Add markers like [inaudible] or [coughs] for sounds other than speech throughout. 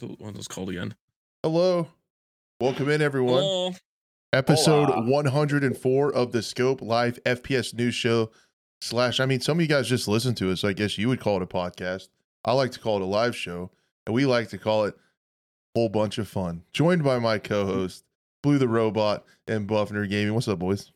What was called again? Hello. Welcome in, everyone. Hello. Episode Hola. 104 of the Scope Live FPS News Show. Slash, I mean, some of you guys just listen to us. So I guess you would call it a podcast. I like to call it a live show, and we like to call it a whole bunch of fun. Joined by my co-host, Blue the Robot and Buffnerd Gaming. What's up, boys?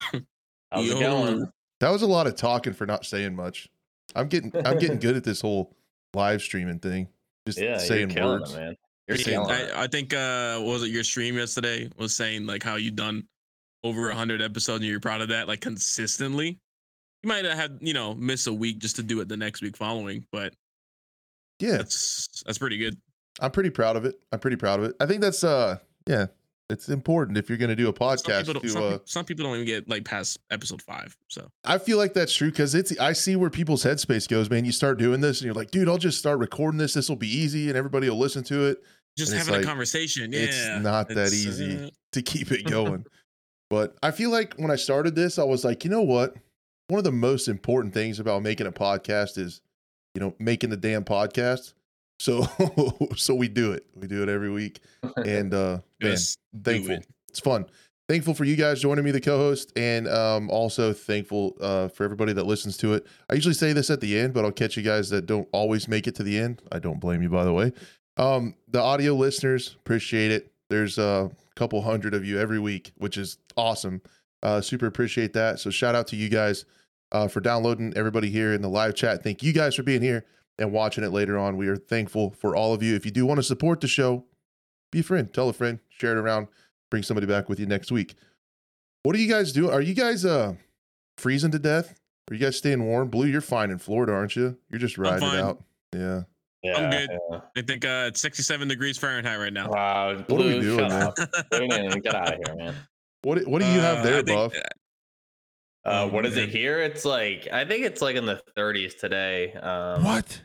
[laughs] How's Yo. it going? That was a lot of talking for not saying much. I'm getting I'm getting [laughs] good at this whole live streaming thing. Just Yeah, saying you're words. it, man. You're Yeah, killing it. I, I think uh what was it your stream yesterday was saying like how you done over hundred episodes and you're proud of that like consistently. You might have had you know miss a week just to do it the next week following, but Yeah, that's that's pretty good. I'm pretty proud of it. I'm pretty proud of it. I think that's uh yeah, it's important if you're going to do a Some podcast people, to some, uh some people don't even get like past episode five. So I feel like that's true cuz it's I see where people's headspace goes, man. You start doing this and you're like, dude, I'll just start recording this. This will be easy and everybody will listen to it just And having like, a conversation. Yeah, it's not that it's, easy. uh, to keep it [laughs] going. but I feel like when I started this, I was like, you know what? One of the most important things about making a podcast is, you know, making the damn podcast. So [laughs] so we do it. We do it every week. [laughs] And uh man, thankful. it. It's fun. Thankful for you guys joining me, the co-host, and um, also thankful uh, for everybody that listens to it. I usually say this at the end, but I'll catch you guys that don't always make it to the end. I don't blame you, by the way. Um, the audio listeners appreciate it. There's a couple hundred of you every week, which is awesome. Uh, super appreciate that. So shout out to you guys uh, for downloading. Everybody here in the live chat, thank you guys for being here and watching it later on. We are thankful for all of you. If you do want to support the show, be a friend, tell a friend, share it around, bring somebody back with you next week. What are you guys doing? Are you guys uh freezing to death? Are you guys staying warm? Blue, you're fine in Florida, aren't you? You're just riding it out. Yeah. yeah, I'm good. yeah. I think uh it's 67 degrees Fahrenheit right now. Wow, What are we Blue, doing, shut man? up. Blue, man, Get out of here, man. What what do you have Uh, there, I think, Buff? Uh, what is it here? It's like I think it's like in the 30s today. Um, what?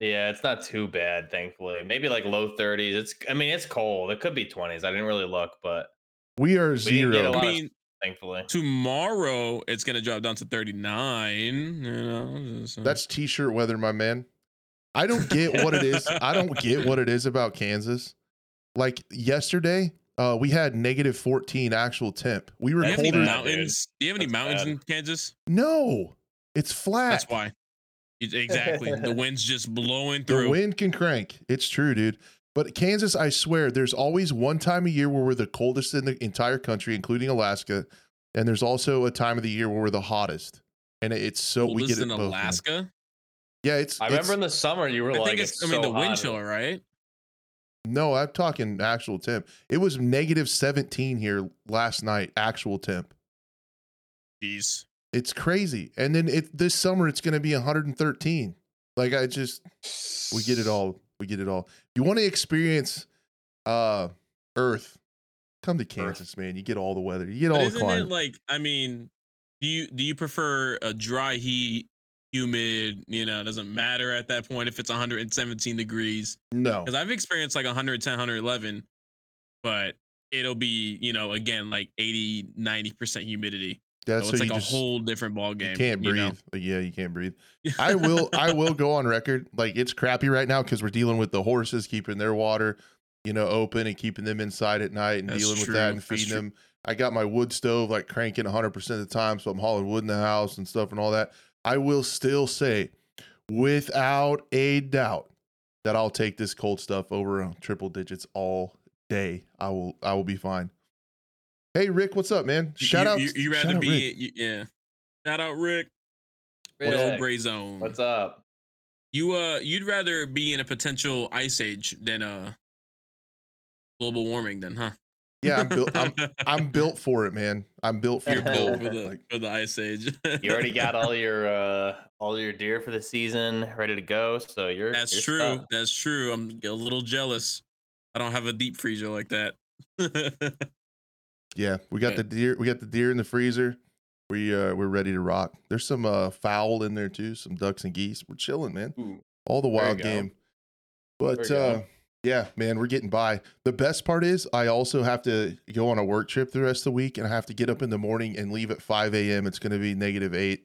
Yeah, it's not too bad, thankfully. Maybe like low 30s. It's I mean it's cold. It could be 20s. I didn't really look, but We are didn't get a zero. lot I of- mean, thankfully. tomorrow it's gonna drop down to 39. You know, so- That's t-shirt weather, my man. I don't get what it is. I don't get what it is about Kansas. Like yesterday, uh, we had negative 14 actual temp. We were Do you have any colder. bad, mountains? Do you have any That's mountains bad. in Kansas? No, it's flat. That's why. It- Exactly. the [laughs] wind's just blowing through. The wind can crank. It's true, dude. But Kansas, I swear, there's always one time a year where we're the coldest in the entire country, including Alaska. And there's also a time of the year where we're the hottest. And it's so we Coldest get it in both, man. Alaska. Yeah, it's. I it's- remember in the summer you were I like think it's. I mean, so the wind hot. chill, right? No, I'm talking actual temp. It was negative 17 here last night, actual temp. Jeez. It's crazy. And then it this summer it's going to be 113. Like I just we get it all. We get it all. You want to experience uh Earth? Come to Kansas, man. You get all the weather. You get But all the climate. it like? I mean, do you do you prefer a dry heat, humid? You know, it doesn't matter at that point if it's 117 degrees. no. Because I've experienced like 110, 111, but it'll be you know again like 80, 90 percent humidity. That's so it's like a just whole different ball game. you can't you breathe. know? Yeah, you can't breathe. [laughs] I will I will go on record. Like it's crappy right now because we're dealing with the horses keeping their water, you know, open and keeping them inside at night and That's dealing with that and feeding them. I got my wood stove like cranking 100% of the time, so I'm hauling wood in the house and stuff and all that. I will still say, without a doubt, that I'll take this cold stuff over uh, triple digits all day. I will I will be fine. Hey Rick, what's up, man? Shout you, out. You, you rather be Rick. you, yeah. Shout out Rick. What old Rick, gray zone. What's up? You uh you'd rather be in a potential ice age than uh global warming then, huh? Yeah, I'm built. I'm, [laughs] I'm built for it, man. I'm built for You're built for Like, the for the ice age. [laughs] You already got all your [laughs] uh all your deer for the season ready to go, so you're That's you're true. set. That's true. I'm a little jealous. I don't have a deep freezer like that. Yeah, we got Yeah. the deer. We got the deer in the freezer. We uh we're ready to rock. There's some uh fowl in there too, some ducks and geese. We're chilling, man. Ooh, All the There you wild go. game. But uh go. Yeah, man, we're getting by. The best part is I also have to go on a work trip the rest of the week and I have to get up in the morning and leave at 5 a.m. It's gonna be negative eight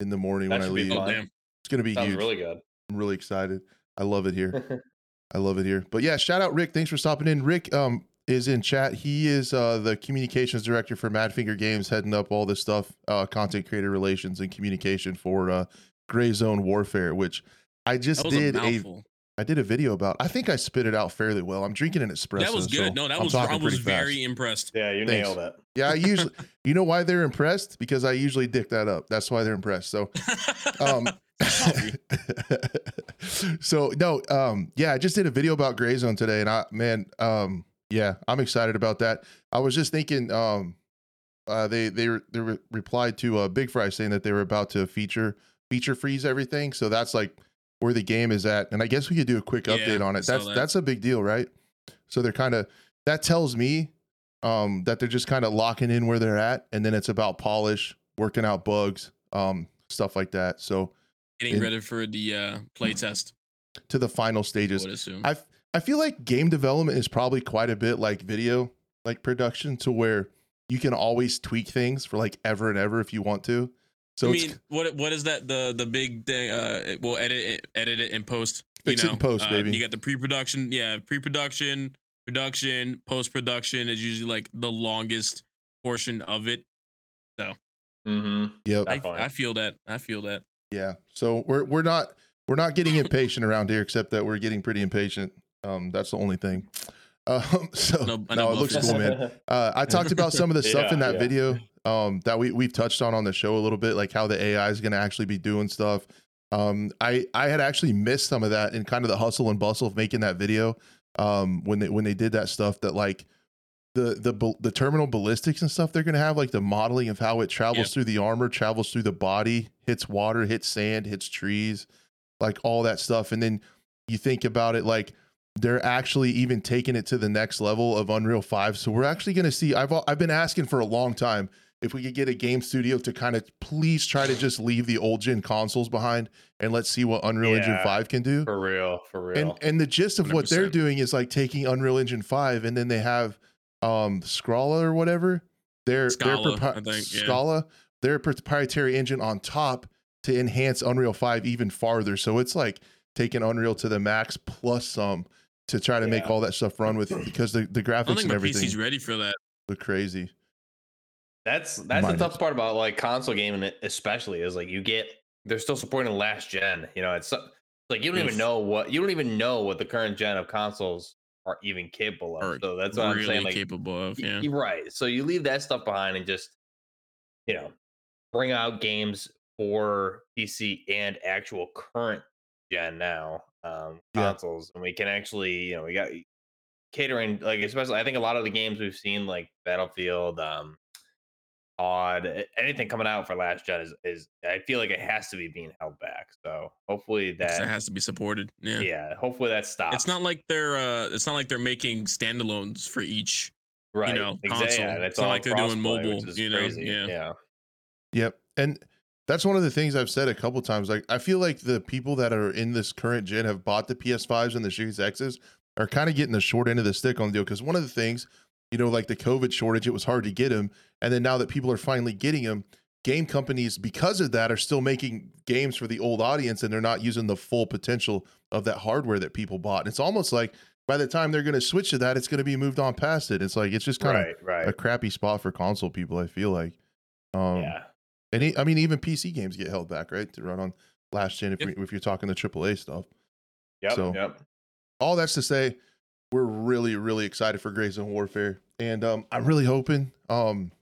in the morning That when I leave. fun. damn. It's gonna be sounds huge. really good. I'm really excited. I love it here. [laughs] I love it here. But yeah, shout out Rick. Thanks for stopping in. Rick um is in chat. He is uh the communications director for Madfinger Games, heading up all this stuff, uh content creator relations and communication for uh Gray Zone Warfare, which I just did a a mouthful. I did a video about. I think I spit it out fairly well. I'm drinking an espresso. that was so good. No, that I'm was I talking was pretty fast. very impressed. Yeah, you Thanks. nailed it. Yeah, I usually. [laughs] you know why they're impressed? Because I usually dick that up. That's why they're impressed. So um [laughs] [laughs] so no um yeah i just did a video about gray zone today and i man um yeah i'm excited about that i was just thinking um uh they they re- they re- replied to uh big fry saying that they were about to feature feature freeze everything so that's like where the game is at and i guess we could do a quick Yeah, update on it that's that. that's a big deal right so they're kind of that tells me um that they're just kind of locking in where they're at and then it's about polish working out bugs um stuff like that so Getting in- ready for the uh, play test. to the final I stages. would assume. I I feel like game development is probably quite a bit like video like production to where you can always tweak things for like ever and ever if you want to. So I mean, what what is that the the big thing? Uh, we'll edit it, edit it in post. Fix it you know, in post, uh, baby. You got the pre-production, yeah, pre-production, production, post-production is usually like the longest portion of it. Mm-hmm. yep. I, I feel that. I feel that. Yeah. So we're we're not we're not getting impatient around here, except that we're getting pretty impatient. Um, that's the only thing. [laughs] Um, so No- no, I know it looks cool, man. Uh, I talked about some of the [laughs] stuff in that yeah. video um, that we we've touched on on the show a little bit, like how the AI is going to actually be doing stuff. Um, I I had actually missed some of that in kind of the hustle and bustle of making that video um, when they when they did that stuff that like the the the terminal ballistics and stuff they're going to have like the modeling of how it travels Yeah. through the armor, travels through the body, hits water, hits sand, hits trees, like all that stuff, and then you think about it like they're actually even taking it to the next level of Unreal 5. So we're actually going to see I've I've been asking for a long time if we could get a game studio to kind of please try to just leave the old gen consoles behind and let's see what Unreal Engine 5 can do. For real, for real. And and the gist of what they're doing is like taking Unreal Engine 5 and then they have um Scala or whatever. Their Scala, their I think, yeah. Scala, their proprietary engine on top to enhance Unreal 5 even farther. So it's like taking Unreal to the max plus some to try to make all that stuff run with because the, the I don't graphics think and my everything PC's ready for that. look crazy. That's that's Mine the tough part about like console gaming, especially is like you get they're still supporting last gen. You know, it's like you don't even know what you don't even know what the current gen of consoles are even capable of. Are So that's what really I'm saying. Like, capable of. Yeah. right. So you leave that stuff behind and just you know bring out games for PC and actual current gen now um, Yeah. consoles, and we can actually you know we got catering like especially I think a lot of the games we've seen like Battlefield, um, odd anything coming out for last gen is is I feel like it has to be being held back. So hopefully That that has to be supported. Yeah. yeah, hopefully that stops. It's not like they're uh it's not like they're making standalones for each right. You know, Exa- console. yeah, It's it's not like they're doing crossplay, mobile, you know, crazy. yeah. yeah. Yep. And that's one of the things I've said a couple times. Like I feel like the people that are in this current gen have bought the PS5s and the Series X's are kind of getting the short end of the stick on the deal. Because one of the things, you know, like the COVID shortage, it was hard to get them. And then now that people are finally getting them, game companies, because of that, are still making games for the old audience and they're not using the full potential of that hardware that people bought. And it's almost like by the time they're going to switch to that, it's going to be moved on past it. It's like it's just kind of Right, right. a crappy spot for console people. I feel like. Um, yeah. and he, I mean, even PC games get held back, right, to run on last gen if, Yep. we, if you're talking the AAA stuff. Yeah. so- yep. All that's to say, we're really, really excited for Gray Zone Warfare, and um, I'm really hoping um,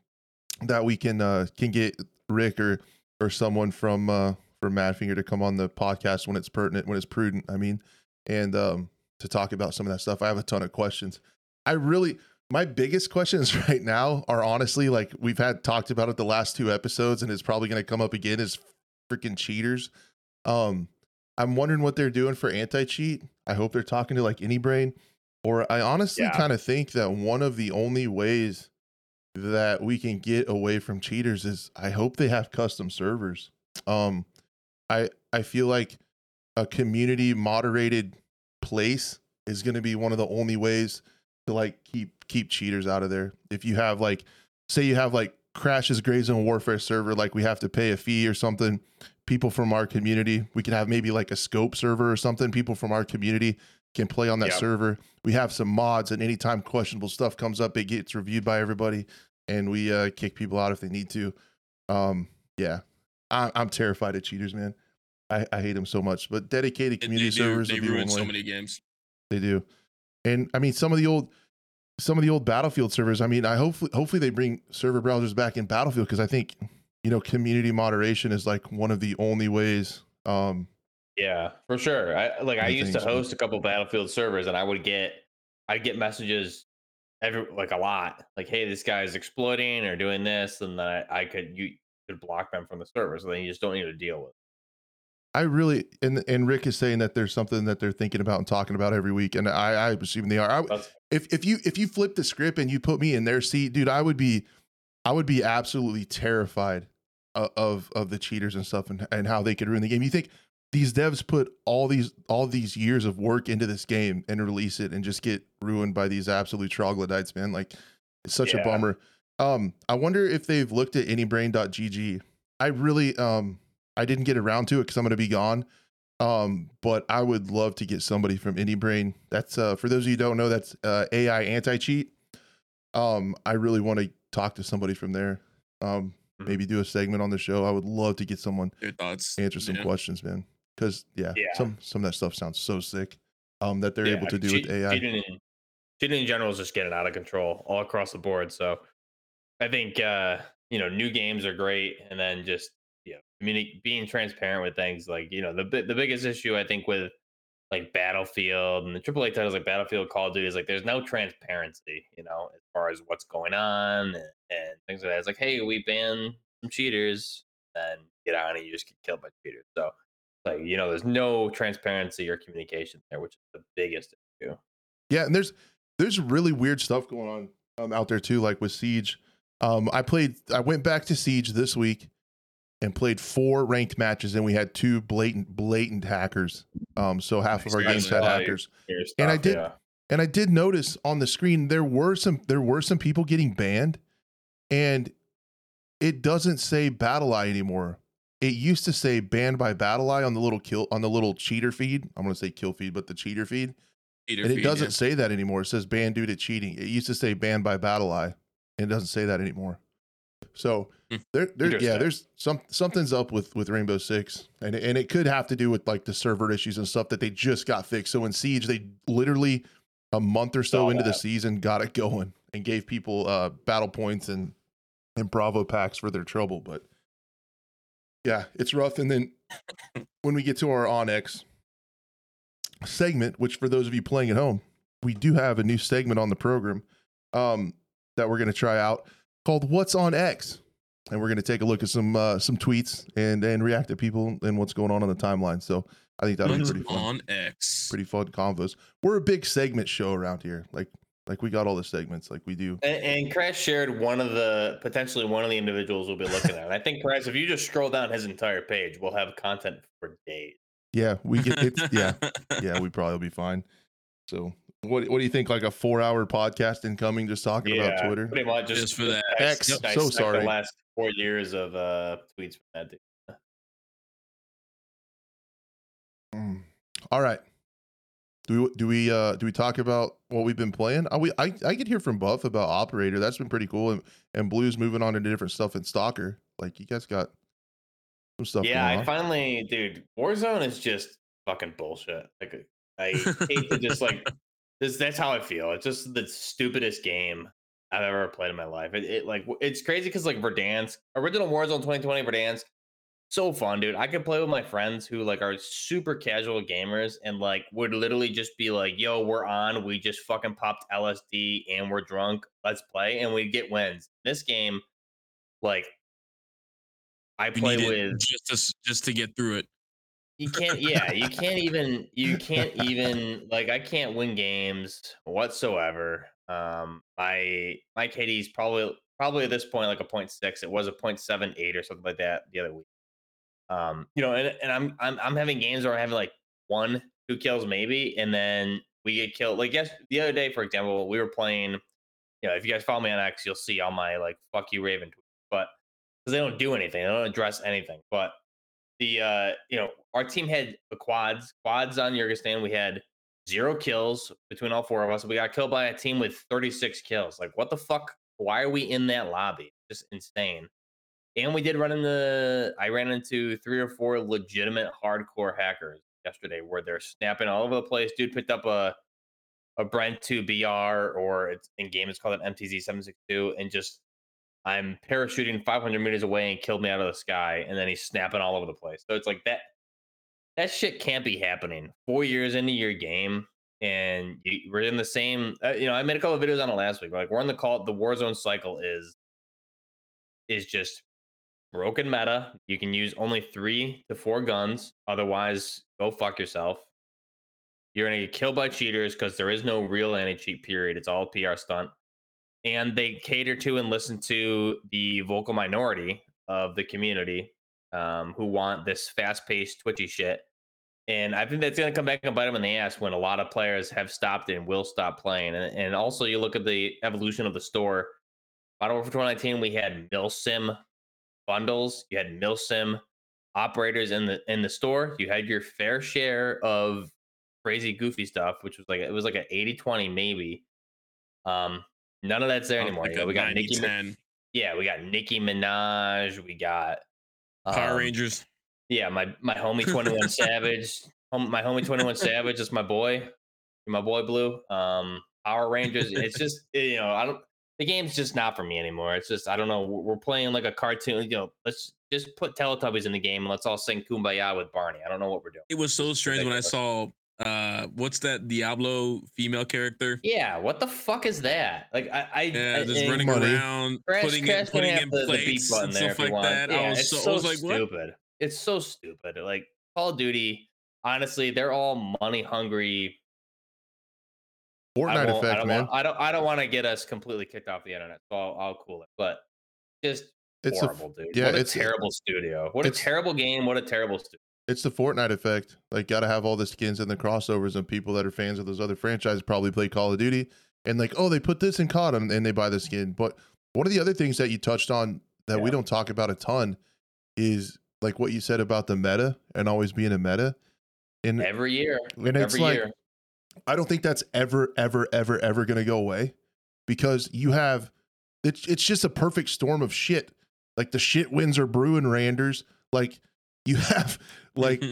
that we can uh, can get Rick or or someone from uh, from Madfinger to come on the podcast when it's pertinent, when it's prudent. I mean, and um, to talk about some of that stuff. I have a ton of questions. I really, my biggest questions [laughs] right now are honestly like we've had talked about it the last two episodes, and it's probably going to come up again is freaking cheaters. Um, I'm wondering what they're doing for anti cheat. I hope they're talking to like AnyBrain, or I honestly Yeah. kind of think that one of the only ways that we can get away from cheaters is I hope they have custom servers. Um, I I feel like a community moderated place is going to be one of the only ways to like keep keep cheaters out of there. If you have like say you have like crashes gray zone warfare server like we have to pay a fee or something people from our community we could have maybe like a scope server or something people from our community can play on that Yep. server. We have some mods, and anytime questionable stuff comes up, it gets reviewed by everybody, and we uh, kick people out if they need to. Um, yeah, I, I'm terrified of cheaters, man. I, I hate them so much. But dedicated community they do- servers They would ruin so many games. They do. And I mean some of the old some of the old Battlefield servers, I mean, I hopefully hopefully they bring server browsers back in Battlefield because I think, you know, community moderation is like one of the only ways um Yeah, for sure. I like I used to host a couple Battlefield servers and I would get I'd get messages every like a lot. Like, hey, this guy's exploiting or doing this, and then I, I could you could block them from the server. So then you just don't need to deal with. it. I really and and Rick is saying that there's something that they're thinking about and talking about every week, and I I assume they are. I, if if you if you flip the script and you put me in their seat, dude, I would be I would be absolutely terrified of of, of the cheaters and stuff and, and how they could ruin the game. You think these devs put all these all these years of work into this game and release it and just get ruined by these absolute troglodytes, man? Like it's such a bummer. Um, I wonder if they've looked at anybrain.gg. I really um I didn't get around to it because I'm gonna be gone. Um, but I would love to get somebody from AnyBrain. That's uh for those of you who don't know, that's uh AI anti-cheat. Um, I really want to talk to somebody from there. Um, Mhm. maybe do a segment on the show. I would love to get someone Your thoughts? answer some Yeah. questions, man. Because yeah, Yeah. some some of that stuff sounds so sick. Um, that they're yeah, able to do cheat- with AI. Cheating in, cheating in general is just getting out of control all across the board. So I think uh, you know new games are great, and then just yeah, communi- being transparent with things like you know the the biggest issue I think with like Battlefield and the AAA titles like Battlefield, Call of Duty is like there's no transparency, you know, as far as what's going on and, and things like that. It's like, hey, we ban some cheaters, then get on and you just get killed by cheaters. So like you know, there's no transparency or communication there, which is the biggest issue. Yeah, and there's there's really weird stuff going on um, out there too, like with Siege. Um, I played. I went back to Siege this week and played four ranked matches, and we had two blatant blatant hackers. Um, so half of our games had hackers. Your And I did- yeah. And I did notice on the screen there were some there were some people getting banned, and it doesn't say BattlEye anymore. It used to say banned by BattlEye on the little kill on the little cheater feed. I'm gonna say kill feed, but the cheater feed. Peter and it feed, doesn't yeah. say that anymore. It says banned due to cheating. It used to say banned by BattlEye, and it doesn't say that anymore. So Hmm. there, there, yeah, there's some something's up with with Rainbow Six, and and it could have to do with like the server issues and stuff that they just got fixed. So in Siege, they literally a month or so Saw into the season got it [laughs] going and gave people uh battle points and and Bravo packs for their trouble. But yeah, it's rough. And then when we get to our Onyx segment, which for those of you playing at home, we do have a new segment on the program um, that we're going to try out called "What's on X," and we're going to take a look at some uh, some tweets and and react to people and what's going on on the timeline. So I think that'll be pretty fun. on X. Pretty fun convos. We're a big segment show around here. Like like we got all the segments like we do. And, and Crash shared one of the potentially one of the individuals we'll be looking at. I think Crash, if you just scroll down his entire page, we'll have content for days. Yeah, we get it's yeah [laughs] yeah we probably will be fine. So what what do you think? Like a four hour podcast incoming, just talking about Twitter. Pretty much just, Just for that. X, dis- so sorry. The last four years of uh, tweets from that dude. Mm. All right. Do we do we uh do we talk about what we've been playing? Uh, we I I could hear from Buff about Operator. That's been pretty cool. And and Blues moving on to different stuff in Stalker. Like you guys got some stuff. Yeah, I finally, dude, Warzone is just fucking bullshit. Like, I hate to just like [laughs] this. That's how I feel. It's just the stupidest game I've ever played in my life. It, it like it's crazy because like Verdansk, original Warzone 2020 Verdansk, so fun, dude. I could play with my friends who like are super casual gamers and like would literally just be like, "Yo, we're on. We just fucking popped LSD and we're drunk. Let's play." And we get wins. This game, like, I play with just to just to get through it. you can't yeah you can't even you can't even like i can't win games whatsoever um my my kd's probably probably at this point like a 0.6 it was a 0.78 or something like that the other week um you know and, and i'm i'm i'm having games where i'm having like one two kills maybe and then we get killed like yes the other day for example we were playing you know if you guys follow me on x you'll see all my like fuck you raven tweets but because they don't do anything they don't address anything but the uh you know our team had the quads quads on Urzikstan. We had zero kills between all four of us. We got killed by a team with 36 kills. Like, what the fuck? Why are we in that lobby? Just insane. And we did run into, I ran into three or four legitimate hardcore hackers yesterday where they're snapping all over the place. Dude picked up a, a Brent 2 BR or it's in game, it's called an MTZ 762 and just, I'm parachuting 500 meters away and killed me out of the sky. And then he's snapping all over the place. So it's like that, that shit can't be happening four years into your game and you, we're in the same uh, you know i made a couple of videos on it last week like we're in the call the warzone cycle is is just broken meta you can use only three to four guns otherwise go fuck yourself you're gonna get killed by cheaters because there is no real anti-cheat period it's all pr stunt and they cater to and listen to the vocal minority of the community um, who want this fast-paced twitchy shit and I think that's going to come back and bite them in the ass when a lot of players have stopped and will stop playing. And, and also, you look at the evolution of the store. Modern Warfare 2019, we had Milsim bundles, you had Milsim operators in the in the store. You had your fair share of crazy, goofy stuff, which was like it was like an 80-20 maybe. Um, none of that's there Oh, anymore. like You know, we got Nicki, Mi- 90-10 yeah, we got Nicki Minaj, we got Power um, Rangers. yeah, my my homie Twenty One [laughs] Savage, hom- my homie Twenty One Savage is my boy, my boy Blue. Um, Power Rangers. It's just you know I don't. The game's just not for me anymore. It's just I don't know. We're we're playing like a cartoon. You know, let's just put Teletubbies in the game and let's all sing Kumbaya with Barney. I don't know what we're doing. It was so strange when I saw uh what's that Diablo female character? Yeah, what the fuck is that? Like I, I Yeah, just and running Money. around, Crash, putting Crash in, putting have in the, the plates button and stuff like want. that. Yeah, I was it's so, so I was like, what? stupid. It's so stupid. Like Call of Duty, honestly, they're all money hungry I Fortnite I effect, don't man. Want, I don't. I don't want to get us completely kicked off the internet, so I'll, I'll cool it. But just It's a, horrible, dude. yeah, what a it's- terrible studio. What a terrible game. What a terrible studio. it's the Fortnite effect. Like, got to have all the skins and the crossovers, and people that are fans of those other franchises probably play Call of Duty, and like, oh, they put this in COD, and, they buy the skin. But one of the other things that you touched on that we don't talk about a ton is like what you said about the meta and always being a meta. And Every year, and it's every like year. I don't think that's ever, ever, ever, ever going to go away because you have it's it's just a perfect storm of shit. Like the shit winds are brewing Randers. Like you have like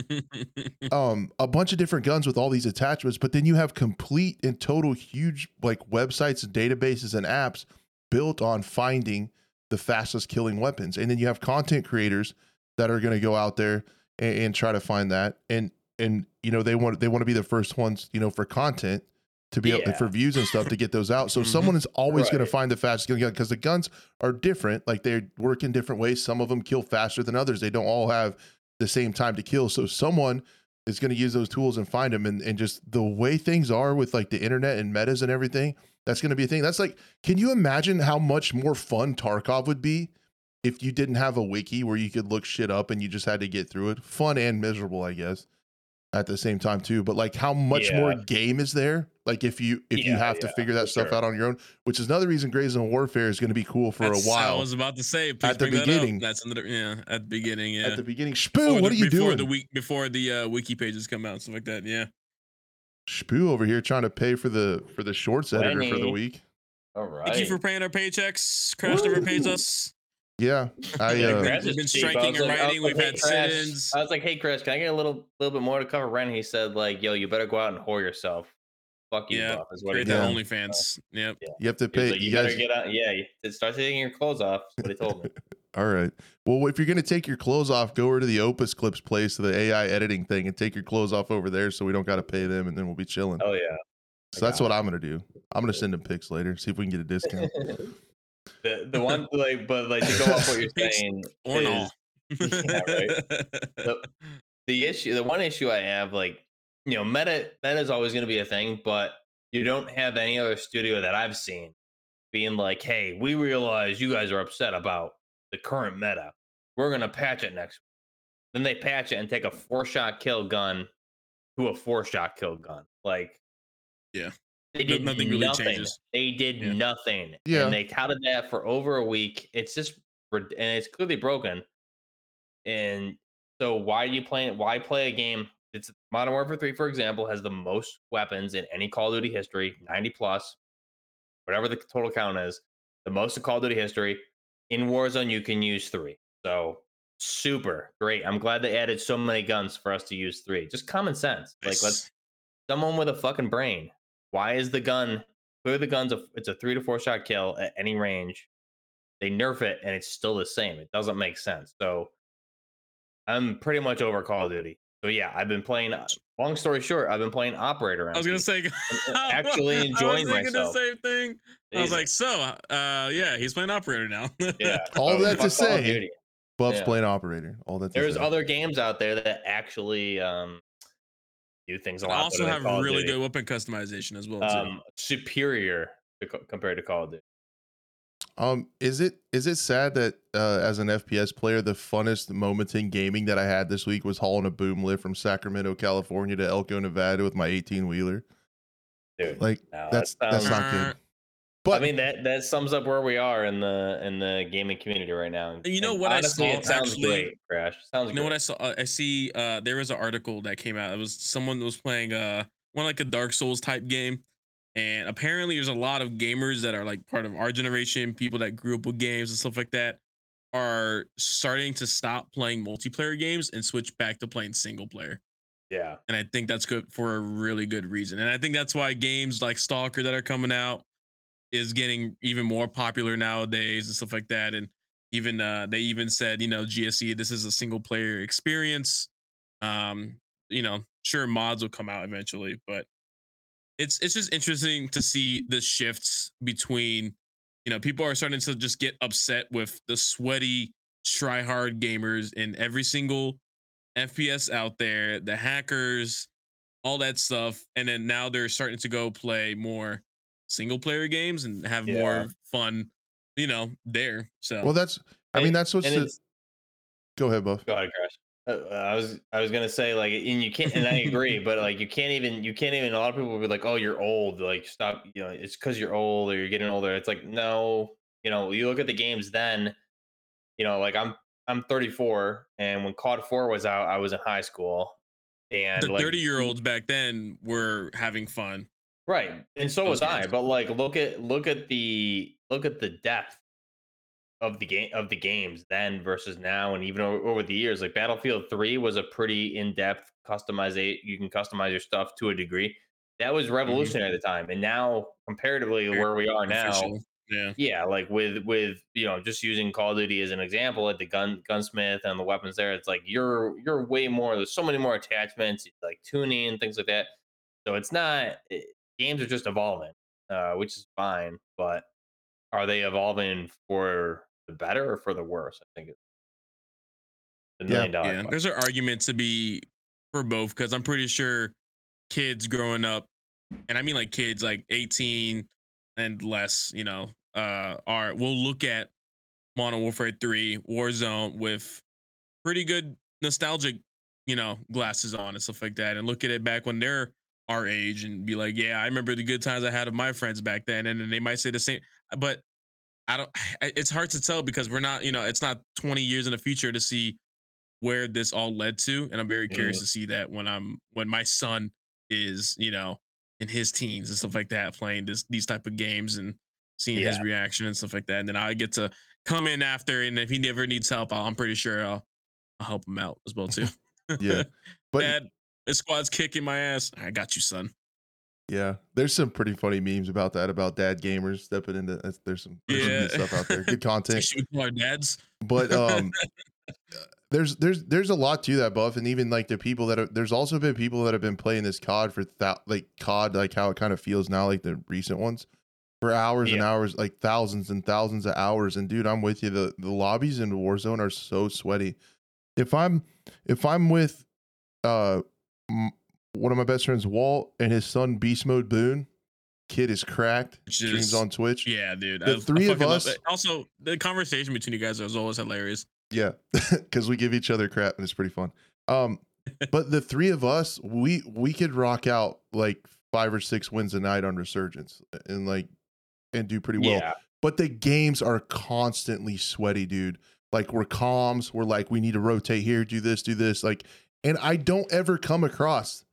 [laughs] um a bunch of different guns with all these attachments, but then you have complete and total huge like websites, and databases, and apps built on finding the fastest killing weapons. And then you have content creators that are going to go out there and, and try to find that. And and you know they want they want to be the first ones you know for content to be able Yeah. for views and stuff to get those out. So [laughs] Mhm. someone is always going to find the fastest gun because the guns are different. Like they work in different ways. Some of them kill faster than others. They don't all have the same time to kill. So someone is going to use those tools and find them. And, and just the way things are with like the internet and metas and everything, that's going to be a thing. That's like, can you imagine how much more fun Tarkov would be if you didn't have a wiki where you could look shit up and you just had to get through it? Fun and miserable, I guess, at the same time too. But like, how much more game is there? Like if you if you Yeah, have to figure that stuff sure. out on your own, which is another reason Gray Zone Warfare is going to be cool for That's- a I while. I was about to say please At the bring that beginning. That's another yeah at the beginning. Yeah. At the beginning, Before Spoo, the- what are you before doing? the week before the uh, wiki pages come out and stuff like that? Yeah. Spoo over here trying to pay for the for the shorts editor for the week. All right. Thank you for paying our paychecks. Crash never pays us. Yeah, [laughs] I Yeah, uh, Crash- Crash We've been cheap. Striking and like- I was writing. We've like, had "Hey, Crash," sit-ins. I was like, "Hey, Chris, can I get a little little bit more to cover rent?" He said, "Like, yo, you better go out and whore yourself. Fuck you, Yeah, Buff," is what he Create told that me. OnlyFans. Yep. you have to pay. like, you you, better guys, get out. Yeah, you start taking your clothes off. That's what he told me. [laughs] all right. Well, if you're gonna take your clothes off, go over to the Opus Clips place, the AI editing thing, and take your clothes off over there, so we don't got to pay them, and then we'll be chilling. Oh yeah. so that's what I'm gonna do. I'm gonna send them pics later, see if we can get a discount. [laughs] the the [laughs] one like, but like to go off what you're saying Or not. Yeah, right. the, [laughs] the issue. The one issue I have, like, you know, meta meta is always going to be a thing, but you don't have any other studio that I've seen being like, "Hey, we realize you guys are upset about the current meta. We're gonna patch it next." week." Then they patch it and take a four shot kill gun to a four shot kill gun. Like, Yeah. They did nothing really nothing. changes. They did Yeah. nothing. Yeah. and they touted that for over a week. It's just and it's clearly broken. And so, why do you playing? Why play a game? It's Modern Warfare 3, for example, has the most weapons in any Call of Duty history, 90 plus, whatever the total count is, the most in Call of Duty history. In Warzone, you can use three. So super great. I'm glad they added so many guns for us to use three. Just common sense. Like let's someone with a fucking brain. Why is the gun clear the guns a, it's a three to four shot kill at any range. They nerf it and it's still the same. It doesn't make sense. So I'm pretty much over Call of Duty. So yeah, I've been playing. uh, Long story short, I've been playing Operator. I was gonna say, [laughs] actually I enjoying was thinking myself. the same thing. I was like, so, uh, yeah, he's playing operator now. yeah. [laughs] All so that to Call say, Duty. Buff's Yeah. playing operator. All that. There's say. other games out there that actually um do things a I lot. also better than have really good weapon customization as well. Too. um superior to, co- compared to Call of Duty. Um, is it is it sad that uh, as an FPS player, the funnest moment in gaming that I had this week was hauling a boom lift from Sacramento, California to Elko, Nevada with my 18 wheeler? Dude, Like no, that's that that's not good. But I mean that that sums up where we are in the in the gaming community right now. And, You know And what I honestly, saw, it sounds actually? great, Crash. Sounds You know what. I saw? Uh, I see. Uh, there was an article that came out. It was someone that was playing uh one like a Dark Souls type game, and apparently there's a lot of gamers that are like part of our generation, people that grew up with games and stuff like that, are starting to stop playing multiplayer games and switch back to playing single player. Yeah. And I think that's good for a really good reason. And I think that's why games like Stalker that are coming out is getting even more popular nowadays and stuff like that. And even uh they even said, you know, GSC, this is a single player experience. Um, you know, sure mods will come out eventually, but it's it's just interesting to see the shifts between, you know, people are starting to just get upset with the sweaty, try hard gamers in every single FPS out there, the hackers, all that stuff, and then now they're starting to go play more single player games and have Yeah. more fun, you know, there. So well, that's I mean that's what's the, go ahead, Buff. Go ahead, Crash. Uh, I was I was gonna say like, and you can't, and I agree, but like you can't even you can't even. A lot of people will be like, "Oh, you're old." Like, stop. You know, it's because you're old or you're getting older. It's like, no. You know, you look at the games then. You know, like I'm I'm 34, and when COD 4 was out, I was in high school, and the like 30 year olds back then were having fun. Right and so was i but like look at look at the look at the depth of the game of the games then versus now and even over, over the years like battlefield 3 was a pretty in-depth customization you can customize your stuff to a degree. That was mm-hmm. revolutionary at the time and now comparatively Very where we are now Yeah. yeah like with with you know just using call of duty as an example at the gun gunsmith and the weapons there it's like you're you're way more there's so many more attachments like tuning and things like that. So it's not games are just evolving uh which is fine but are they evolving for the better or for the worse i think it's the Yeah. million dollar Yeah. question. There's an argument to be for both because I'm pretty sure kids growing up, and I mean like kids like 18 and less, you know, uh, are will look at Modern Warfare 3 Warzone with pretty good nostalgic, you know, glasses on and stuff like that, and look at it back when they're our age and be like, yeah, I remember the good times I had of my friends back then, and then they might say the same, but I don't. [sighs] It's hard to tell because we're not, you know, it's not 20 years in the future to see where this all led to, and I'm very curious mm-hmm. to see that when I'm when my son is, you know, in his teens and stuff like that, playing this these type of games and seeing his reaction and stuff like that, and then I get to come in after, and if he never needs help, I'll, I'm pretty sure I'll I'll help him out as well too. [laughs] Yeah. [laughs] But Dad, this squad's kicking my ass. I got you, son. yeah, there's some pretty funny memes about that about dad gamers stepping into. There's some, there's some good stuff out there. Good [laughs] content. Should we call our dads? but [laughs] um there's there's there's a lot to that buff and even like the people that are there's also been people that have been playing this cod for that like cod like how it kind of feels now like the recent ones for hours and hours like thousands and thousands of hours and dude i'm with you the the lobbies in warzone are so sweaty if i'm if i'm with uh one of my best friends walt and his son beast mode boone kid is cracked Which streams on twitch Yeah, dude. The I- I three of us- Also, the conversation between you guys is always hilarious. Yeah, [laughs] because we give each other crap and it's pretty fun. Um, [laughs] but the three of us, we we could rock out like five or six wins a night on Resurgence and like and do pretty well. yeah But the games are constantly sweaty, dude. Like we're comms, we're like we need to rotate here, do this, do this. Like and I don't ever come across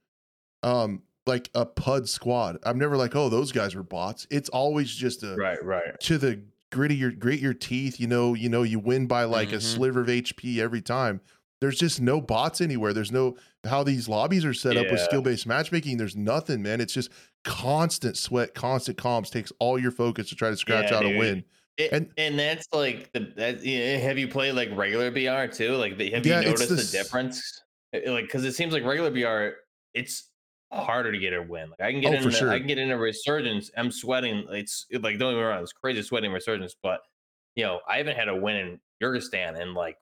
um like a pud squad. I'm never like, oh, those guys were bots. It's always just a Right, right. to the grit of your grit your teeth. You know, you know, you win by like a Mhm. sliver of HP every time. There's just no bots anywhere. There's no how these lobbies are set up with skill based matchmaking. There's nothing, man. It's just constant sweat, constant comms takes all your focus to try to scratch Yeah, out a win. It, And- and that's like the that, yeah, have you played like regular BR too? Like have Yeah, you noticed the the, difference? Uh, Like because it seems like regular BR, it's harder to get a win. Like I can get Oh, in, sure. I can get in a resurgence. I'm sweating. It's like don't get me wrong, it's crazy sweating resurgence, but you know I haven't had a win in Kyrgyzstan in like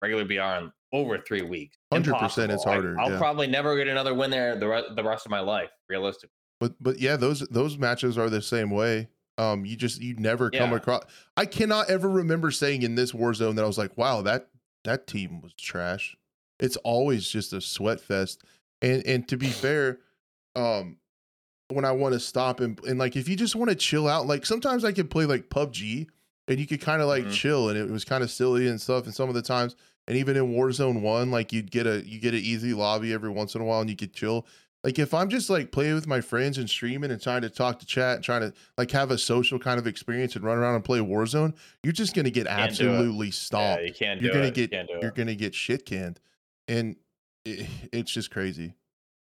regular BR in over three weeks. 100% it's Impossible. I- harder, I'll yeah. probably never get another win there the re- the rest of my life, realistically. But but yeah, those those matches are the same way. Um, you just you never come across. I cannot ever remember saying in this war zone that I was like, wow, that that team was trash. It's always just a sweat fest. And and to be fair, um, when I want to stop and and like if you just want to chill out, like sometimes I could play like PUBG and you could kind of like Mhm. chill and it was kind of silly and stuff. And some of the times, and even in Warzone One, like you'd get a you get an easy lobby every once in a while and you could chill like if I'm just like playing with my friends and streaming and trying to talk to chat and trying to like have a social kind of experience and run around and play Warzone, you're just gonna get absolutely Yeah, stomped. you can't do you're gonna it. get you're gonna get shit canned, and it, [laughs] it's just crazy.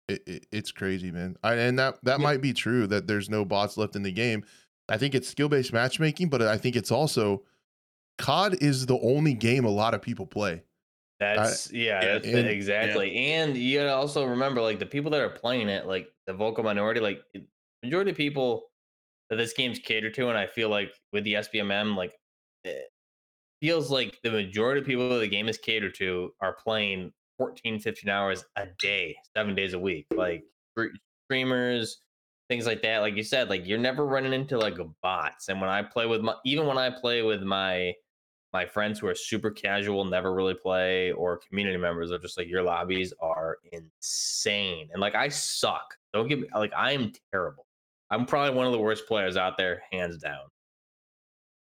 It, it, it's crazy, man. I, and that that Yeah. might be true that there's no bots left in the game. I think it's skill based matchmaking, but I think it's also COD is the only game a lot of people play. That's yeah, yeah, that's and- it, exactly. And you gotta also remember, like the people that are playing it, like the vocal minority, like majority of people that this game's catered to, and I feel like with the SBMM, like it feels like the majority of people that the game is catered to are playing 14, 15 hours a day, seven days a week, like streamers, things like that. Like you said, like you're never running into like bots. And when I play with my, even when I play with my my friends who are super casual, never really play, or community members are just like your lobbies are insane. And like I suck. Don't get me like I am terrible. I'm probably one of the worst players out there, hands down.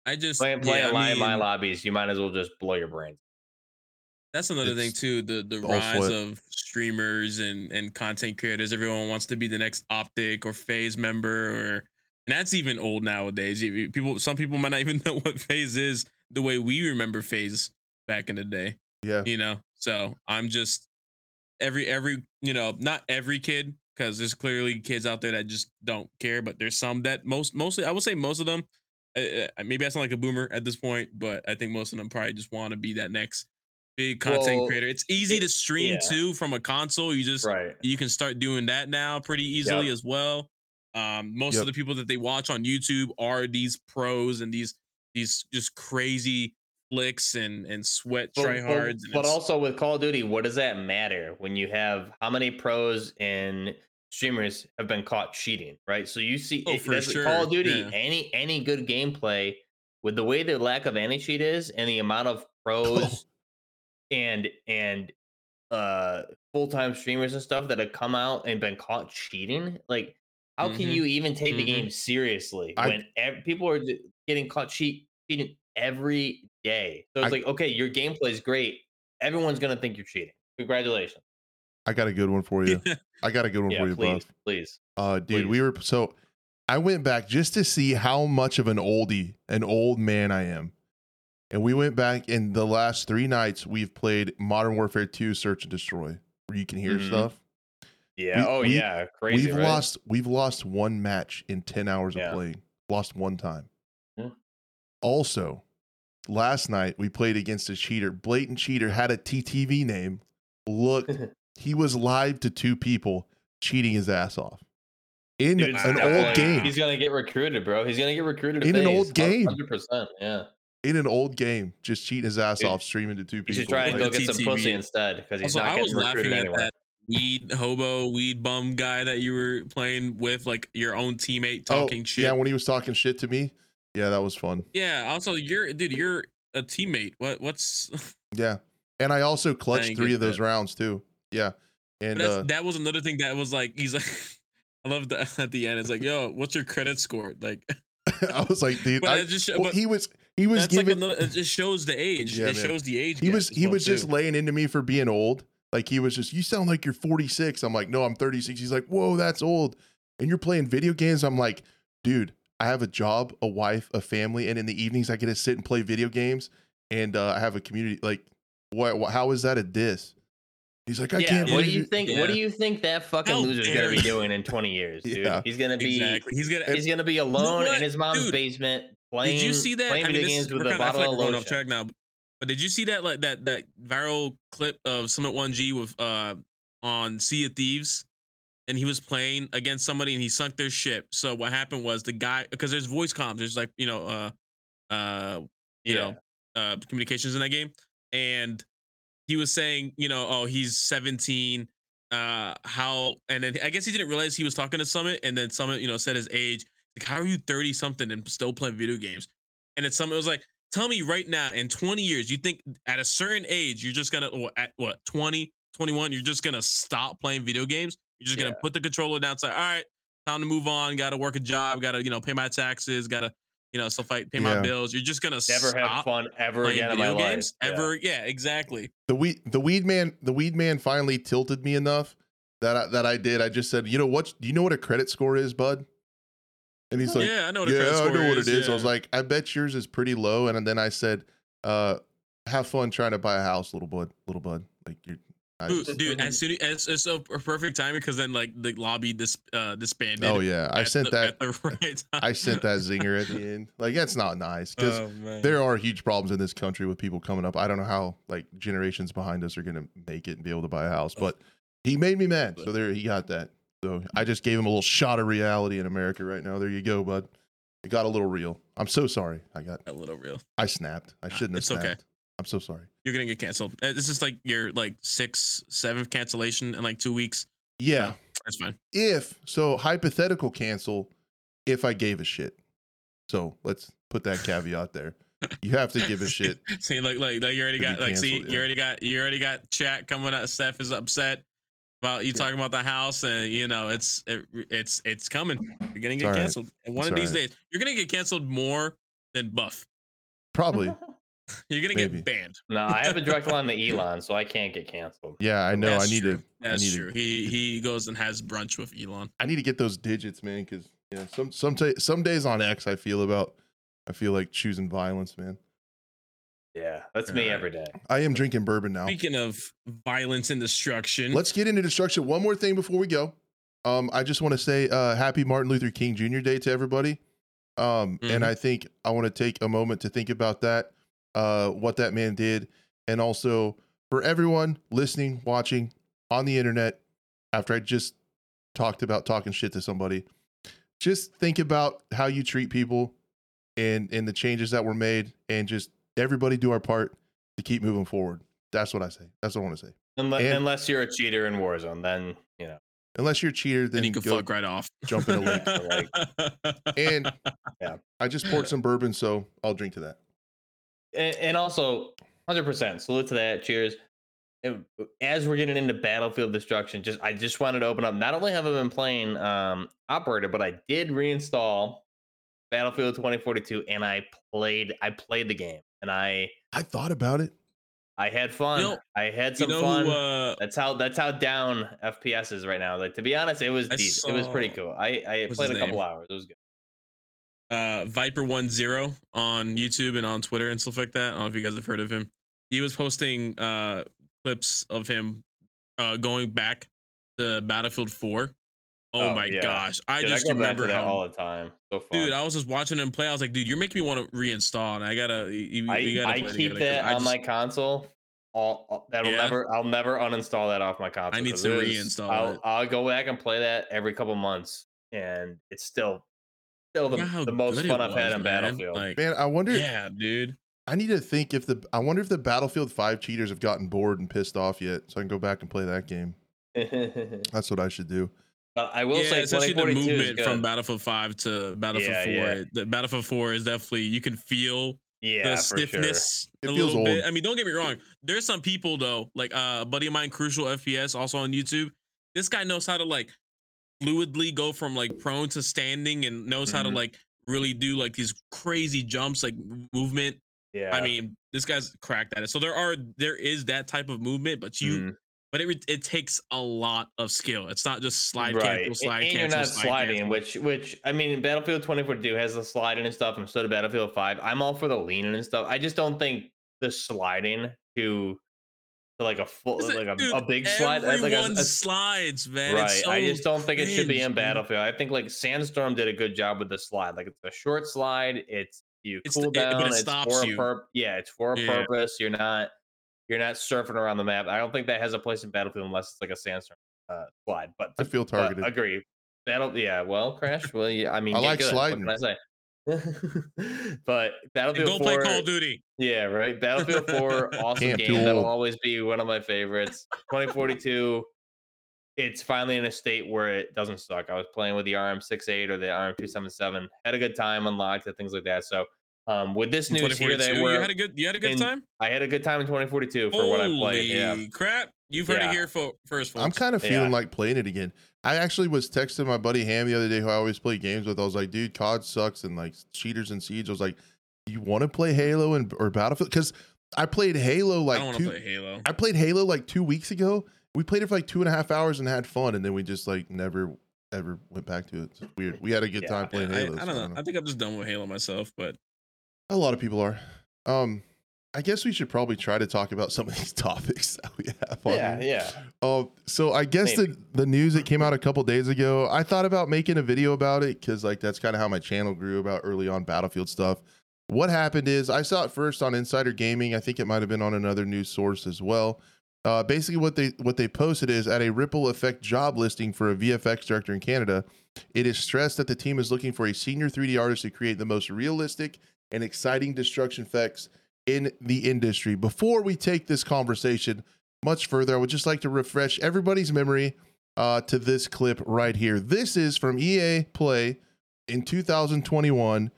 I just Playing playing yeah, I live my lobbies, you might as well just blow your brains. That's another thing too. The the rise sweat. of streamers and and content creators. Everyone wants to be the next Optic or FaZe member, or and that's even old nowadays. People, some people might not even [laughs] know what FaZe is the way we remember FaZe back in the day. Yeah. You know, so I'm just every every you know not every kid because there's clearly kids out there that just don't care, but there's some that most mostly I would say most of them. Uh, maybe I sound like a boomer at this point, but I think most of them probably just want to be that next big content Well, creator. It's easy it- to stream yeah. too from a console. You just Right. you can start doing that now pretty easily Yep. as well. Um, most Yep. of the people that they watch on YouTube are these pros and these these just crazy flicks and and sweat But, but, tryhards. and but also with Call of Duty, what does that matter when you have how many pros and streamers have been caught cheating, right? So you see, Oh, it- for that's- Call of Duty, yeah. any any good gameplay with the way the lack of anti cheat is and the amount of [laughs] pros and and uh full time streamers and stuff that have come out and been caught cheating, like. How can Mhm, you even take the mhm. game seriously I- when ev- people are getting caught cheat cheating every day? So it's I- like, okay, your gameplay is great. Everyone's gonna think you're cheating. Congratulations. I got a good one for you. [laughs] I got a good one Yeah, for you, please, Buff. please. Uh, dude, Please. we were so. I went back just to see how much of an oldie, an old man I am, and we went back in the last three nights. We've played Modern Warfare 2: Search and Destroy, where you can hear Mhm. stuff. Yeah. We- oh we- yeah. Crazy. we've right? lost. We've lost one match in ten hours Yeah. of playing. Lost one time. Yeah. Also, last night we played against a cheater. Blatant cheater had a TTV name. Look, [laughs] he was live to two people, cheating his ass off in Dude, an old game. He's gonna get recruited, bro. He's gonna get recruited In an old game. Hundred percent. Yeah. In an old game, just cheating his ass Dude, off, streaming to two He people. should try and Like, go get some pussy instead because he's also, not I was getting laughing recruited at anywhere. that weed hobo, weed bum guy that you were playing with, like your own teammate oh, talking shit. Yeah, when he was talking shit to me. Yeah, that was fun. Yeah. Also, you're dude. You're a teammate. What? What's? [laughs] Yeah. And I also clutched didn't three of those that. rounds too. Yeah. And that's, uh, that was another thing that was like he's like. [laughs] I love that at the end. It's like, yo, what's your credit score? Like, [laughs] [laughs] I was like, dude, I, just well, he was he was like giving another, it just shows the age. Yeah, it man. shows the age. he was he well, was just laying into me for being old. Like he was just, you sound like you're 46. I'm like, no, I'm 36. He's like, whoa, that's old. And you're playing video games. I'm like, dude, I have a job, a wife, a family, and in the evenings I get to sit and play video games. And uh, I have a community. Like, what, what? How is that a diss? He's like, I yeah, can't. what do you you- think? What do you think that fucking How loser's dare gonna be doing in 20 years, dude? Yeah. He's gonna be exactly. He's gonna. he's gonna be alone what? in his mom's Dude, basement playing. did you see that? Playing I mean, video games with we're a kinda, bottle like of we're going lotion. off track now. But did you see that like that that viral clip of Summit1g with uh on Sea of Thieves? And he was playing against somebody and he sunk their ship. So what happened was the guy because there's voice comms, there's like you know uh uh you Yeah. know uh communications in that game, and he was saying you know oh he's 17 uh how and then i guess he didn't realize he was talking to summit and then summit you know said his age like how are you 30 something and still playing video games? And then summit was like tell me right now in 20 years you think at a certain age you're just gonna or at what 20 21 you're just gonna stop playing video games? You're just gonna put the controller down say all right time to move on gotta work a job gotta you know pay my taxes gotta you know stuff like pay Yeah. my bills you're just gonna Never stop have fun ever playing again in my video life. games Yeah. ever yeah exactly the weed the weed man the weed man finally tilted me enough that I, that I did. I just said, you know what? Do you know what a credit score is, bud? And he's like, yeah i know what a yeah, credit I know what it is, is. I was like, I bet yours is pretty low. And then I said, uh, have fun trying to buy a house, little bud, little bud. Like you, I Dude, dude, as soon as it's a perfect timing because then like the lobby dis, uh, disbanded. oh yeah, I sent the- that. [laughs] right. [laughs] I sent that zinger at the [laughs] end. Like that's not nice because Oh, there are huge problems in this country with people coming up. I don't know how like generations behind us are gonna make it and be able to buy a house, but he made me mad. So there, he got that. So I just gave him a little shot of reality in America right now. There you go, bud. It got a little real. I'm so sorry. I got. a little real. I snapped. I shouldn't have It's okay. snapped. I'm so sorry. You're gonna get canceled. Uh, This is like your like sixth, seventh cancellation in like two weeks. Yeah. That's fine. If so, hypothetical cancel. If I gave a shit. So let's put that caveat there. You have to give a [laughs] shit. see, like, like, like you already got, like, see, canceled, you already got, you already got chat coming up. Steph is upset about you talking about the house, and you know, it's, it, it's, it's coming. You're gonna get all right. canceled, and one It's of these right. days, you're gonna get canceled more than Buff. Probably. [laughs] You're gonna Maybe. get banned. [laughs] no, I have a direct line to Elon, so I can't get canceled. Yeah, I know. That's I need true. to. That's I need true. to. He he goes and has brunch with Elon. I need to get those digits, man. Because yeah, some some ta- some days on X, I feel about. I feel like choosing violence, man. Yeah, that's me Alright. every day. I am drinking bourbon now. Speaking of violence and destruction, Let's get into destruction. One more thing before we go. Um, I just want to say uh, happy Martin Luther King Jr. Day to everybody. Um, Mhm. and I think I want to take a moment to think about that, uh, what that man did, and also for everyone listening, watching on the internet. After I just talked about talking shit to somebody, just think about how you treat people, and and the changes that were made, and just everybody do our part to keep moving forward. That's what I say. That's what I want to say. Unless, And- unless you're a cheater in Warzone, then you know. Unless you're a cheater, then then you can go fuck right off. jump in a lake. [laughs] And Yeah. I just poured some bourbon, so I'll drink to that. And, and also 100% salute to that cheers as we're getting into battlefield destruction just i just wanted to open up not only have i been playing um operator but i did reinstall battlefield 2042 and i played i played the game and i I thought about it. i had fun know- i had You some know fun who? Uh, that's how that's how down fps is right now like to be honest it was I decent. it was pretty cool i i played a couple name? hours it was good uh Viper One Zero on YouTube and on Twitter and stuff like that. I don't know if you guys have heard of him. He was posting uh clips of him uh going back to Battlefield 4. Oh, Oh, my yeah. gosh. I Dude, just to remember that how all the time so fun. dude, I was just watching him play. I was like, dude, you're making me want to reinstall and I gotta you, I, you gotta I keep together that I on my console. All, all- that'll Yeah? never. I'll never uninstall that off my console. need 'cause to reinstall I'll, it. I'll go back and play that every couple months, and it's still, still the, the most good it fun I've had was, in man. Battlefield. Like, Man, I wonder. yeah, dude. I need to think if the. I wonder if the Battlefield Five cheaters have gotten bored and pissed off yet, so I can go back and play that game. [laughs] That's what I should do. I will yeah, say, especially the 2042 is movement from. Battlefield 5 to Battlefield Yeah, 4. yeah. The Battlefield 4 is definitely you can feel yeah, the for sure. stiffness It a feels little bit. I mean, don't get me wrong. There's some people though, like uh, a buddy of mine, Crucial FPS, also on YouTube. This guy knows how to like fluidly go from like prone to standing and knows how to Mhm. like really do like these crazy jumps, like movement. Yeah, I mean, this guy's cracked at it. So there are there is that type of movement, but you Mhm. but it it takes a lot of skill. It's not just slide right. cancel, slide and cancel, you're not slide sliding, cancel. which which I mean, Battlefield 2042 has the sliding and stuff, and so did Battlefield 5. I'm all for the leaning and stuff. I just don't think the sliding to like a full it- like a, dude, a big slide, uh, like a, Everyone a- slides, man. right. It's I just don't think it should be in cringe, man. Battlefield. I think like Sandstorm did a good job with the slide. Like it's a short slide. It's you It's cool the- it- but it down. it's stops for a you. Yeah, it's for a Yeah. purpose. You're not you're not surfing around the map. I don't think that has a place in Battlefield unless it's like a Sandstorm uh, slide. But I feel but targeted. agree. Battle, yeah. Well, Crash. Well, yeah. I mean, I like good, sliding. What can I say? [laughs] but And Battlefield go 4, play Call of Duty. yeah, right. Battlefield 4, [laughs] awesome Camp game. That'll always be one of my favorites. 2042, it's finally in a state where it doesn't suck. I was playing with the RM68 or the RM277, had a good time, unlocked it, things like that. So, um, with this In news here, 2042, they you had a good you had a good in- time. I had a good time in 2042 for what I played. Yeah. Holy crap! You've heard Yeah. it here fo- first, folks. I'm kind of Yeah. feeling like playing it again. I actually was texting my buddy Ham the other day, who I always play games with. I was like, dude, COD sucks and like cheaters and siege. I was like, you want to play Halo and or Battlefield? Because I played Halo I like don't two. play Halo. I played Halo like two weeks ago. We played it for like two and a half hours and had fun, and then we just like never ever went back to it. It's weird. We had a good Yeah, time playing I, I Halo. so don't know. I think I'm just done with Halo myself, but A lot of people are. Um, I guess we should probably try to talk about some of these [laughs] topics that we have. On Yeah, here. yeah. Oh, so I guess Maybe. the the news that came out a couple days ago, I thought about making a video about it because like that's kind of how my channel grew about early on Battlefield stuff. What happened is I saw it first on Insider Gaming. I think it might have been on another news source as well. Uh, basically, what they what they posted is at a ripple effect job listing for a VFX director in Canada. It is stressed that the team is looking for a senior 3D artist to create the most realistic and exciting destruction effects in the industry. Before we take this conversation much further, I would just like to refresh everybody's memory uh, to this clip right here. This is from EA Play in 2021,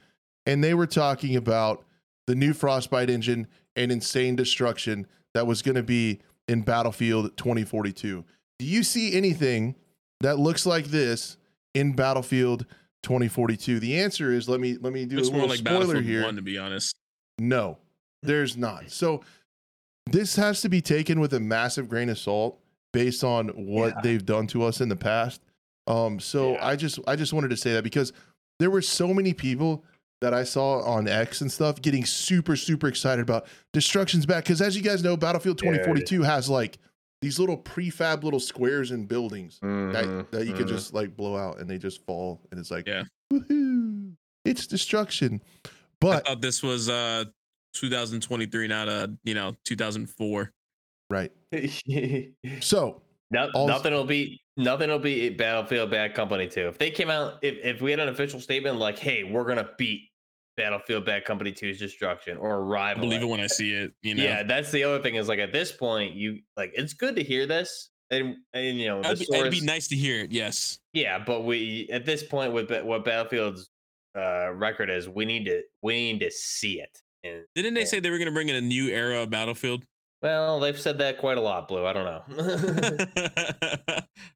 and they were talking about the new Frostbite engine and insane destruction that was going to be in Battlefield 2042. Do you see anything that looks like this in Battlefield 2042? The answer is let me let me do it's a more little like spoiler Battlefield here. One, to be honest. No, there's not. So this has to be taken with a massive grain of salt based on what Yeah. they've done to us in the past. Um, so Yeah. I just I just wanted to say that because there were so many people that I saw on X and stuff getting super super excited about destruction's back because as you guys know, Battlefield Dude. 2042 has like these little prefab little squares and buildings Mhm, that, that you can mhm. just like blow out and they just fall and it's like Yeah. woohoo, it's destruction. But this was uh 2023, not a you know 2004. right, [laughs] so No, Also- nothing will be nothing will be Battlefield Bad Company 2. If they came out, if, if we had an official statement like, hey, we're gonna beat Battlefield Bad Company 2's destruction or I rival. believe it it. when I see it. You know, Yeah, that's the other thing is like at this point, you like it's good to hear this. And, and you know, it'd, be, source, it'd be nice to hear it. Yes, yeah, but we at this point with what Battlefield's uh, record is, we need to we need to see it. And didn't they Yeah. say they were gonna bring in a new era of Battlefield? well, they've said that quite a lot, Blue. I don't know. [laughs]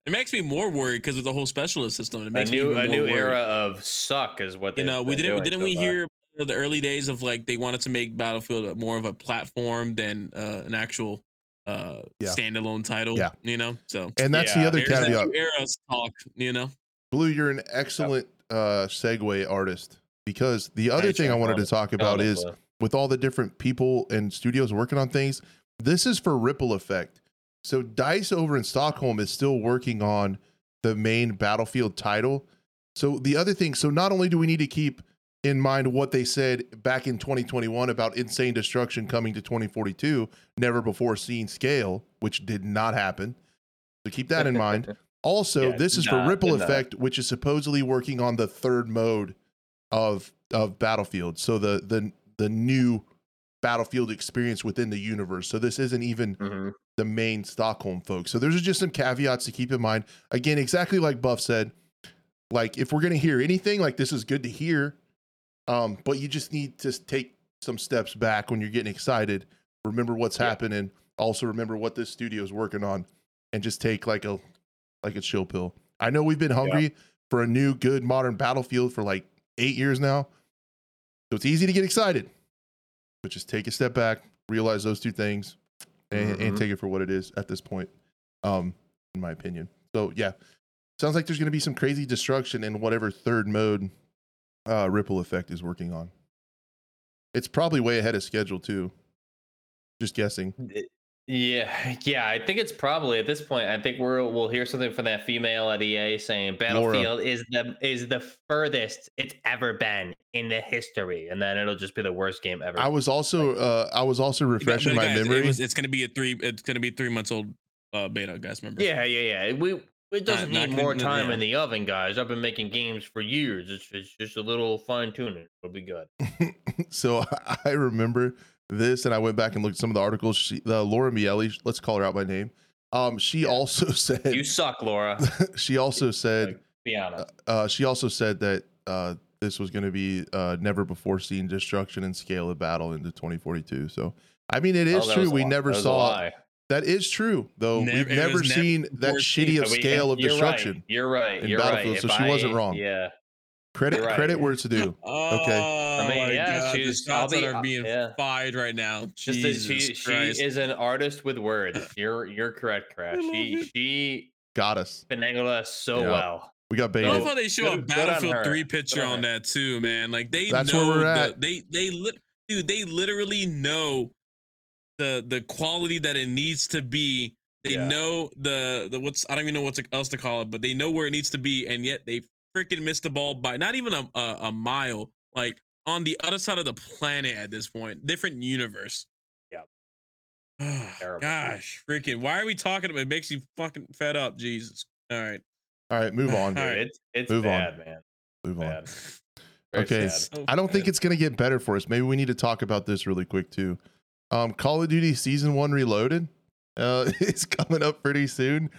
it makes me more worried because of the whole specialist system. It a makes new me a new worried. era of suck is what they You know, we didn't didn't we hear the early days of like they wanted to make Battlefield more of a platform than uh, an actual uh Yeah. standalone title. Yeah. you know. So and that's the other there's that caveat. new era talk. You know, Blue, you're an excellent uh segue artist because the other Thanks, thing I wanted to talk about is with all the different people and studios working on things, this is for ripple effect. So Dice over in Stockholm is still working on the main Battlefield title. So the other thing, so not only do we need to keep in mind what they said back in 2021 about insane destruction coming to 2042, never before seen scale, which did not happen. So keep that in mind. [laughs] Also, Yeah, this is for Ripple. Effect, which is supposedly working on the third mode of of Battlefield. So the the the new Battlefield experience within the universe. So this isn't even Mhm. the main Stockholm folks. So there's just some caveats to keep in mind. Again, exactly like Buff said, like if we're gonna hear anything, like this is good to hear. Um, but you just need to take some steps back when you're getting excited. Remember what's Yeah. happening. Also remember what this studio is working on, and just take like a like a chill pill. I know we've been hungry for a new good modern battlefield for like eight years now. So it's easy to get excited. But just take a step back, realize those two things, and, and Mhm. take it for what it is at this point. um, in my opinion. So yeah, sounds like there's going to be some crazy destruction in whatever third mode uh, Ripple Effect is working on. It's probably way ahead of schedule too. Just guessing. Yeah, [laughs] yeah. I think it's probably at this point. I think we're we'll hear something from that female at EA saying Battlefield is the is the furthest it's ever been in the history, and then it'll just be the worst game ever. I was also uh, I was also refreshing my guys, it memory. was- it's gonna be a three. It's gonna be three months old uh, beta, guys. Remember? yeah, yeah, yeah. We it doesn't not need gonna- more time yeah. in the oven, guys. I've been making games for years. It's, it's just a little fine tuning. It'll be good. [laughs] so [laughs] I remember this, and I went back and looked at some of the articles. She, uh, Laura Miele, let's call her out by name. Um, she Yeah. also [laughs] said You suck, Laura. [laughs] she also said be honest. uh, she also said that uh, this was going to be uh, never before seen destruction and scale of battle into 2042. So I mean, it is Oh, true. We never That saw that is true though. Never- We've never was never seen that shitty of Uh, we- scale of you're destruction. Right. You're right. in You're Battlefield, right. so If she wasn't wrong. Yeah. Credit right, credit dude. where it's due. Oh, I mean, my yeah, God, the she's- I'll shots that are uh, being yeah. fired right now. Just that she Jesus she is an artist with words. You're you're correct, [laughs] Crash. She it. she Got us. finagled us so Yeah. well. We got I love how they show Good- a Battlefield 3 picture on on that too, man. Like they That's know where we're the- they they lit dude, they literally know the the quality that it needs to be. They Yeah. know the the what's I don't even know what else to call it, but they know where it needs to be, and yet they freaking missed the ball by not even a, a a mile, like on the other side of the planet at this point, different universe. Yeah. [sighs] Oh, gosh, freaking! Why are we talking about? It makes you fucking fed up, Jesus. All right, All right, move on. [laughs] Dude, right. It's it's Move on. man. Move on. Bad. Very [laughs] Okay, sad. So I don't think it's gonna get better for us. Maybe we need to talk about this really quick too. Um, Call of Duty Season One Reloaded uh, [laughs] is coming up pretty soon.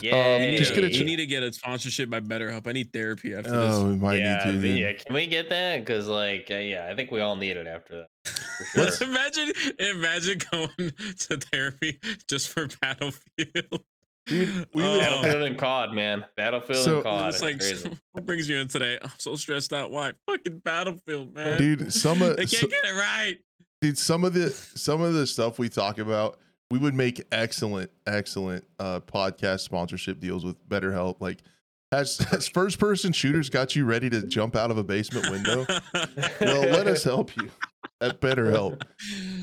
Yeah, You need, just to, gonna you need to get a sponsorship by BetterHelp. I need therapy after Oh, this. Oh, we might yeah, need to. then. yeah. Can we get that? Because like, uh, yeah, I think we all need it after that. For [laughs] Let's- sure. imagine, imagine going [laughs] to therapy just for Battlefield. Dude, we Oh, [laughs] would- Battlefield and COD, man. Battlefield So- and COD. it's It's like, crazy. what brings you in today? I'm so stressed out. Why? Fucking Battlefield, man. dude, some of they can't get it right. dude, some of the some of the stuff we talk about, we would make excellent, excellent uh podcast sponsorship deals with BetterHelp. Like, has [laughs] has first person shooters got you ready to jump out of a basement window? well, let us help you at BetterHelp.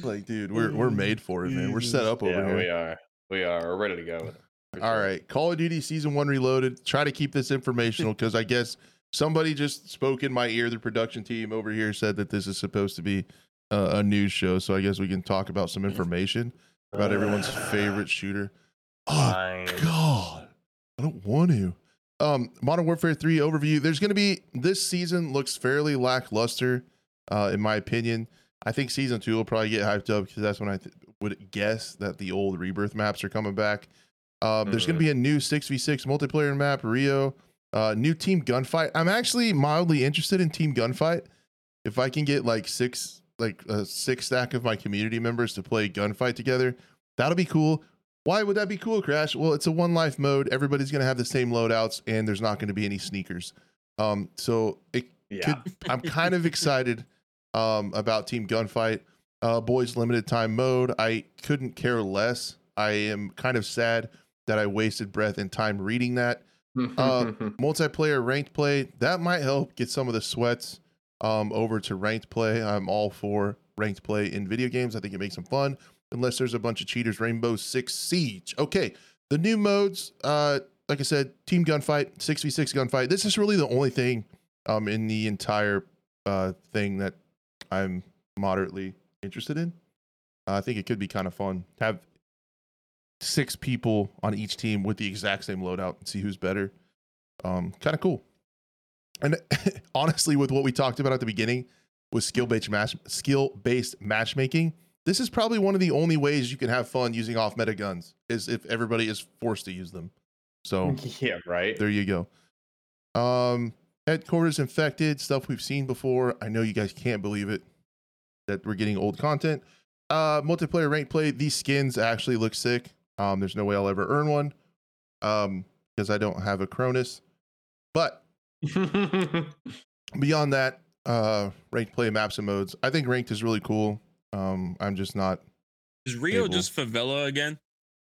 Like, dude, we're we're made for it, man. We're set up over yeah, here. we are. We are. We're ready to go. With it, for All sure. right, Call of Duty Season One Reloaded. Try to keep this informational because I guess somebody just spoke in my ear. The production team over here said that this is supposed to be uh, a news show, so I guess we can talk about some information about everyone's favorite shooter. Oh Fine. God, I don't want to. Um, Modern Warfare Three overview. There's going to be this season looks fairly lackluster, uh, in my opinion. I think season two will probably get hyped up because that's when I th- would guess that the old rebirth maps are coming back. Um, There's going to be a new six v six multiplayer map, Rio. Uh, new team gunfight. I'm actually mildly interested in team gunfight. If I can get like six, like a six stack of my community members to play gunfight together, that'll be cool. Why would that be cool, Crash? Well, it's a one life mode. Everybody's going to have the same loadouts, and there's not going to be any sneakers. Um, so it Yeah. could, I'm kind of excited um, about Team Gunfight. Uh, boys limited time mode. I couldn't care less. I am kind of sad that I wasted breath and time reading that. [laughs] uh, Multiplayer ranked play that might help get some of the sweats um, over to ranked play. I'm all for ranked play in video games. I think it makes them fun, unless there's a bunch of cheaters. Rainbow Six Siege. Okay, the new modes. Uh, like I said, team gunfight, six v six gunfight. This is really the only thing um, in the entire uh, thing that I'm moderately interested in. Uh, I think it could be kind of fun. Have six people on each team with the exact same loadout and see who's better. Um, kind of cool. And [laughs] honestly, with what we talked about at the beginning, with skill based match skill based matchmaking, this is probably one of the only ways you can have fun using off meta guns is if everybody is forced to use them. So [laughs] yeah, right. there you go. Um, headquarters infected stuff we've seen before. I know you guys can't believe it that we're getting old content. Uh, multiplayer ranked play. These skins actually look sick. Um, there's no way I'll ever earn one. Um, because I don't have a Cronus. But [laughs] beyond that, uh, ranked play maps and modes. I think ranked is really cool. Um, I'm just not. Is Rio Able. just favela again?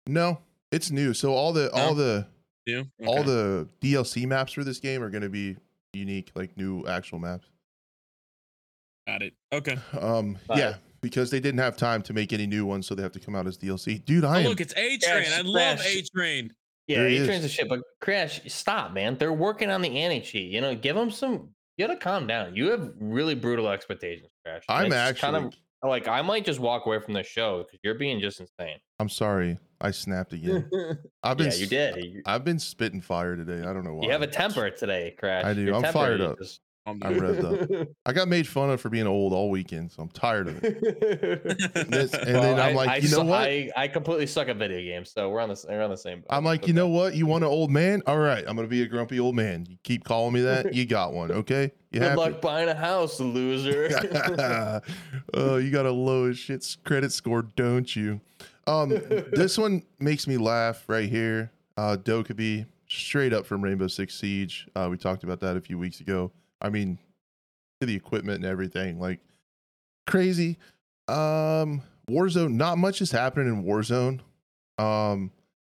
No, It's new. So all the all the Yeah. all the DLC maps for this game are going to be unique, like new actual maps. got it. Okay. Um, Got yeah, because they didn't have time to make any new ones, so they have to come out as DLC. Dude, I Oh, am. look, it's A Train. I love A Train. Yeah, There he A trains a shit, but Crash, stop, man. They're working on the anti. You know, give them some. You gotta calm down. You have really brutal expectations, Crash. I'm actually. kind of like I might just walk away from the show because you're being just insane. I'm sorry. I snapped again. [laughs] I've been. yeah, you did. I've been spitting fire today. I don't know why. you have a temper today, Crash. I do. Your I'm fired up. just- I'm I'm revved up. I got made fun of for being old all weekend, so I'm tired of it. [laughs] This- and Well, then I'm I- like, I you know su- what? I, I completely suck at video games, so we're on the we're on the same. boat. I'm like, It's you know what? You want an old man? All right, I'm gonna be a grumpy old man. You keep calling me that, you got one. Okay, you Good happy? luck buying a house, loser. [laughs] oh, you got a low as shit credit score, don't you? Um, this [laughs] one makes me laugh right here. Uh, Dokkaebi, straight up from Rainbow Six Siege. Uh, we talked about that a few weeks ago. I mean, to the equipment and everything, like crazy. Um, Warzone, not much is happening in Warzone. Um,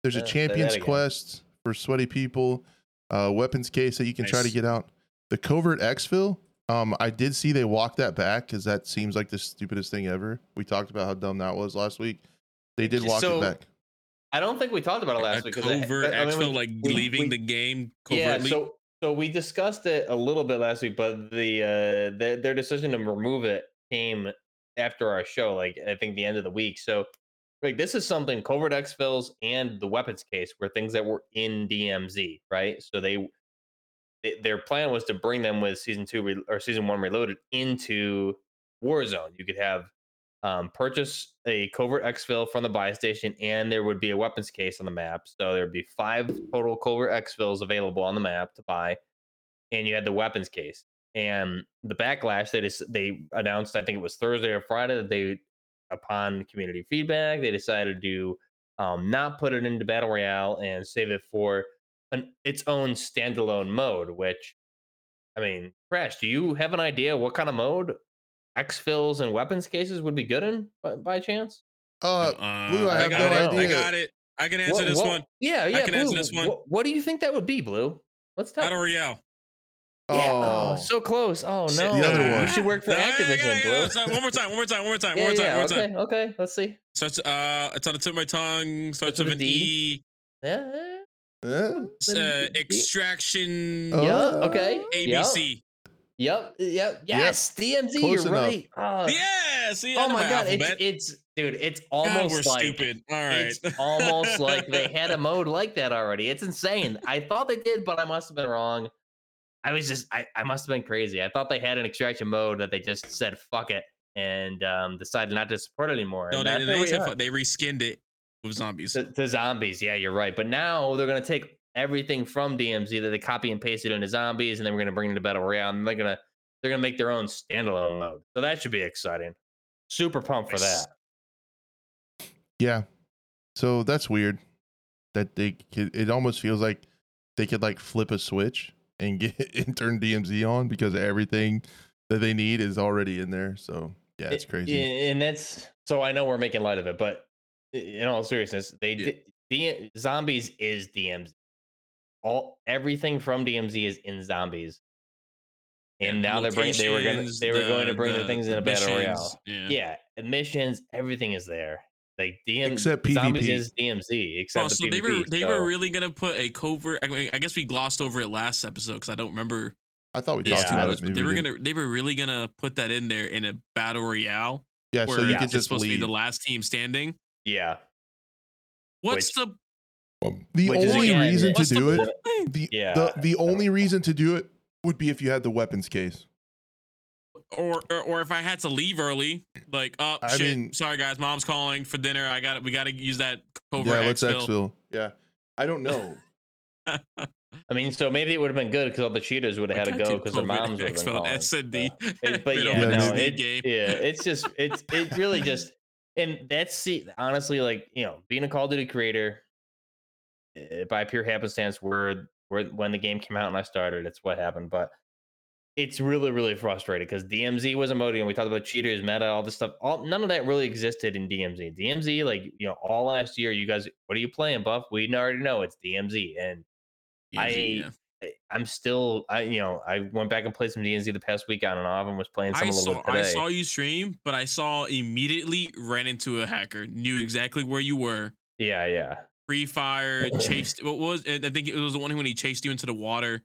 there's a Yeah, champions quest for sweaty people. Uh, weapons case that you can try to get out. The covert exfil. Um, I did see they walked that back because that seems like the stupidest thing ever. We talked about how dumb that was last week. They did walk So, it back. I don't think we talked about it last a week. 'cause I- covert I mean, we- like we- leaving we- the game Yeah, covertly. so so we discussed it a little bit last week, but the uh their, their decision to remove it came after our show, like I think the end of the week. So like this is something covert exfils and the weapons case were things that were in DMZ, right? So they, they their plan was to bring them with season two re- or season one reloaded into Warzone. You could have um, purchase a covert exfil from the buy station, and there would be a weapons case on the map. So there would be five total covert exfils available on the map to buy, and you had the weapons case. And the backlash they just they announced, I think it was Thursday or Friday, that they, upon community feedback, they decided to um, not put it into battle royale and save it for an its own standalone mode. Which, I mean, Crash, do you have an idea what kind of mode exfils and weapons cases would be good in by, by chance? Uh, Blue, I have got no it. I got it. I can answer What- this what- one. Yeah, yeah. I can answer this one. What, what do you think that would be, Blue? Let's talk. Battle Royale. Yeah, oh, oh, so close. Oh no, The other one. You one. should work for No, [laughs] I- I got it, I Activision, got it. Blue. One more time. One more time. One more time. Yeah, One more time. yeah. One more time. okay, okay. Let's see. Starts. Uh, it's on the tip of my tongue. Starts with with an D? E. Yeah. Uh, extraction. Oh. Yeah. Okay. ABC. Yep. Yep. Yes. DMZ. Close you're enough. right. Oh, Yeah. See. Oh my god. It's alphabet. it's dude. It's God, almost we're like stupid. All right. it's [laughs] almost like they had a mode like that already. It's insane. I thought they did, but I must have been wrong. I was just I, I must have been crazy. I thought they had an extraction mode that they just said fuck it and um, decided not to support it anymore. no, and they, they, where we said are. fu- they reskinned it with zombies. to, to zombies. Yeah, you're right. But now they're gonna take everything from DMZ that they copy and paste it into zombies, and then we're gonna bring it to battle royale, and they're gonna they're gonna make their own standalone mode. So that should be exciting. Super pumped for Nice. that. Yeah. So that's weird. That they could, it almost feels like they could like flip a switch and get [laughs] and turn DMZ on because everything that they need is already in there. So yeah, it's crazy. i- And that's so I know we're making light of it, but in all seriousness, they Yeah. di- D- zombies is DMZ. All everything from DMZ is in zombies. And Yeah, now they're bringing they were gonna they were going to bring the, the- things in a battle royale. Yeah. Yeah, admissions, everything is there. Like DM, Except zombies PvP. is DMZ. Except Oh, the so they were they so- were really gonna put a covert. I, mean, I guess we glossed over it last episode because I don't remember. I thought we talked Yeah. about it. but they were gonna they were really gonna put that in there in a battle royale yeah, where so you yeah, could it's just supposed to be the last team standing. yeah. What's Which- the Um, the which is only again- reason to what's the do it, [laughs] the, Yeah, the the only reason to do it would be if you had the weapons case. or, or or if I had to leave early, like oh I shit, mean- sorry guys, mom's calling for dinner. I got we got to use that covert yeah, let's exfil. exfil. Yeah, I don't know. [laughs] I mean, so maybe it would have been good because all the cheaters would have had to go because their moms would have been calling. S and D. But [laughs] yeah, Yeah, no, it, yeah, it's just it's it really just and that's see honestly like you know being a Call of Duty creator Eh, by pure happenstance where where when the game came out and I started, it's what happened. But it's really really frustrating because DMZ was a know, we talked about cheaters, meta, all this stuff. All none of that really existed in DMZ. DMZ, like you know, all last year, you guys, what are you playing, Buff? We already know it's DMZ, and I- yeah. I- I'm still, I you know, I went back and played some DMZ the past week on and off, and was playing some I a little saw bit I saw you stream, but I saw immediately ran into a hacker, knew exactly where you were. yeah, yeah, Free fire chased. What was? I think it was the one when he chased you into the water.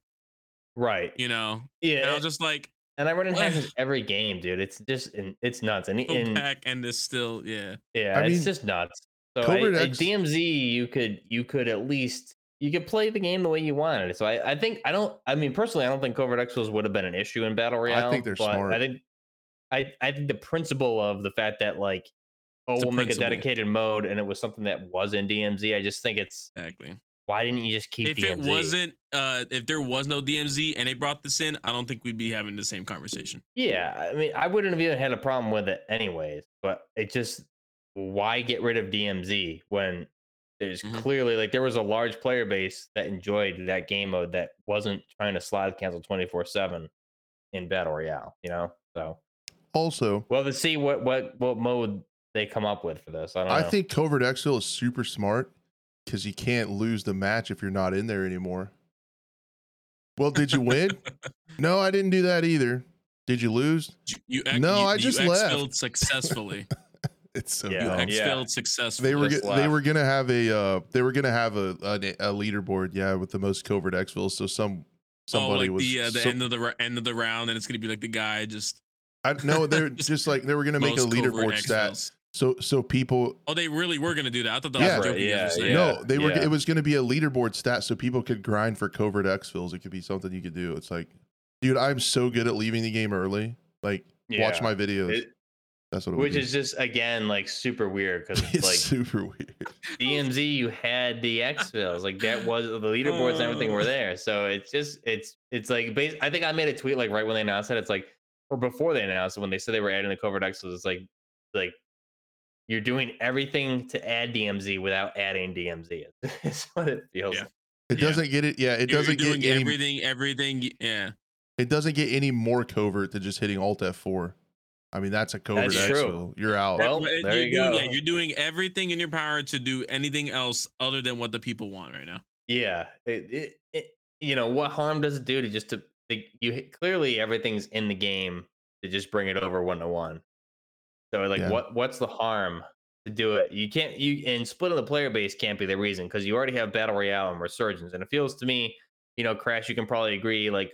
right, You know, and I was just like, And I run into hackers every game, dude. It's just, it's nuts. And, go and back, and this still, yeah. Yeah, I it's mean, just nuts. So I, at DMZ, you could you could at least you could play the game the way you wanted. So I, I think I don't. I mean, personally, I don't think Covert Exfils would have been an issue in Battle Royale. I think they're but smart. I think I I think the principle of the fact that like oh we'll make a dedicated mode and it was something that was in DMZ. I just think it's Exactly. why didn't you just keep If DMZ? it wasn't, uh, if there was no DMZ and they brought this in, I don't think we'd be having the same conversation. Yeah, I mean, I wouldn't have even had a problem with it anyways. But it just why get rid of DMZ when there's Mhm. clearly like there was a large player base that enjoyed that game mode that wasn't trying to slide cancel twenty four seven in battle royale. You know, so Also, well to see what what what mode they come up with for this. I don't I think Covert Exfil is super smart because you can't lose the match if you're not in there anymore. Well, did you win? [laughs] no, I didn't do that either. Did you lose? You, ex- No, you, I you just exfilled left. successfully. [laughs] It's so Yeah, you dumb. exfilled successfully. They were just they left. were gonna have a uh, they were gonna have a, a a leaderboard, yeah, with the most covert exfils. So some oh, somebody like was the uh, the so- end of the end of the round, and it's gonna be like the guy just I no, they're just [laughs] just like they were gonna make a leaderboard stat. Exfils. So so people Oh, they really were gonna do that. I thought that Yeah. was a Right, joke. you guys yeah, yeah. no, they were yeah. it was gonna be a leaderboard stat so people could grind for covert exfils. It could be something you could do. It's like, dude, I'm so good at leaving the game early. Like, watch my videos. It- That's what it which would is just again like super weird because [laughs] it's it's like super weird. DMZ, you had the exfils like that was the leaderboards and everything Oh. were there. So it's just it's it's like bas- I think I made a tweet like right when they announced it. It's like or before they announced it when they said they were adding the covert exfils. It's like like you're doing everything to add DMZ without adding DMZ. It's [laughs] what it feels. Yeah. like. It Yeah. doesn't get it. Yeah, it You're- doesn't you're doing get any. everything, everything. Yeah, It doesn't get any more covert than just hitting Alt F4. I mean, that's a covert That's true. exfil. You're out. Well, there you're you doing, go. Yeah, you're doing everything in your power to do anything else other than what the people want right now. Yeah. It, it, it, you know what harm does it do to just to like, you clearly everything's in the game to just bring it over one to one. So like Yeah. what what's the harm to do it? You can't you and splitting the player base can't be the reason because you already have battle royale and resurgence. And it feels to me, you know, Crash, you can probably agree, like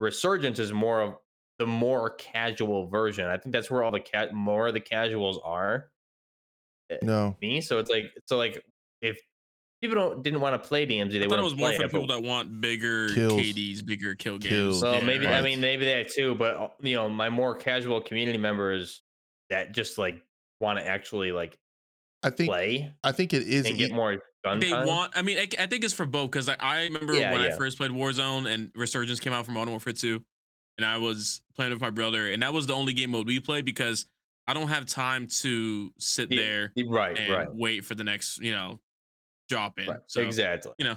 resurgence is more of the more casual version. I think that's where all the cat more of the casuals are No, me. So it's like so like if people don't didn't want to play DMZ, they I thought it wouldn't was more for it. people that want bigger Kills. KDs, bigger kill games. Kills. So Yeah, maybe I mean maybe that too, but uh, you know my more casual community members that just like want to actually like I think play I think it is. and get e- more gun they time. want. I mean, I, I think it's for both because I, I remember Yeah, when I first played Warzone and Resurgence came out from Modern Warfare 2, and I was playing with my brother, and that was the only game mode we played because I don't have time to sit Yeah, there right, and right, wait for the next, you know, drop in. right. So exactly. you know.